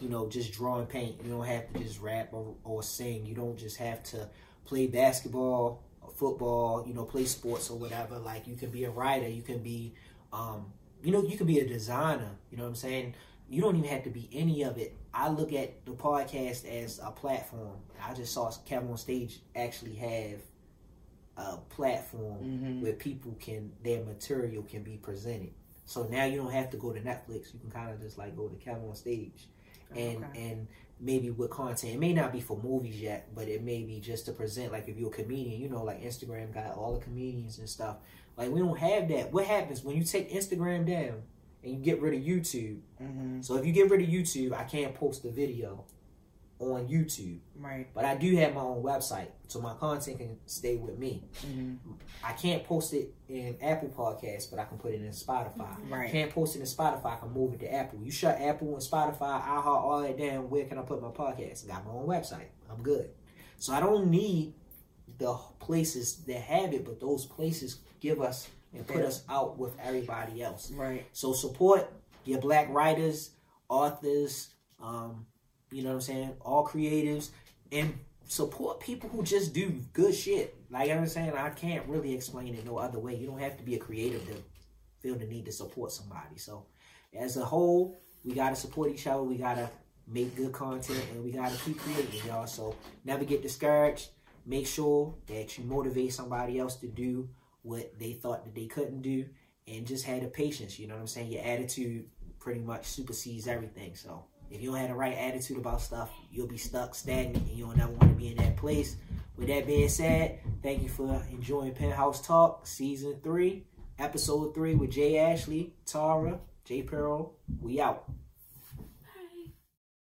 you know, just draw and paint. You don't have to just rap or, or sing. You don't just have to play basketball or football. You know, play sports or whatever. Like you can be a writer. You can be, um, you know, you can be a designer. You know what I'm saying? You don't even have to be any of it. I look at the podcast as a platform. I just saw Kevin on stage actually have a platform Mhm. where people can their material can be presented. So now you don't have to go to Netflix. You can kind of just like go to Kevin on stage, and Okay. and maybe with content. It may not be for movies yet, but it may be just to present. Like if you're a comedian, you know, like Instagram got all the comedians and stuff. Like we don't have that. What happens when you take Instagram down and you get rid of YouTube? Mhm. So if you get rid of YouTube, I can't post the video on YouTube. right. But I do have my own website, so my content can stay with me. Mhm. I can't post it in Apple Podcasts, but I can put it in Spotify. Right. Can't post it in Spotify, I can move it to Apple. You shut Apple and Spotify, iHeart, all that down. Where can I put my podcast? Got my own website. I'm good. So I don't need the places that have it, but those places give us and put Yeah. us out with everybody else. Right. So support your black writers, authors, um, you know what I'm saying, all creatives, and support people who just do good shit. Like you know I'm saying, I can't really explain it no other way. You don't have to be a creative to feel the need to support somebody. So as a whole, we gotta support each other. We gotta make good content, and we gotta keep creating, y'all. So never get discouraged. Make sure that you motivate somebody else to do what they thought that they couldn't do and just had the patience. You know what I'm saying? Your attitude pretty much supersedes everything. So if you don't have the right attitude about stuff, you'll be stuck stagnant and you'll never want to be in that place. With that being said, thank you for enjoying Penthouse Talk Season 3, Episode 3 with Jay Ashley, Tara, Jay Pearl. We out.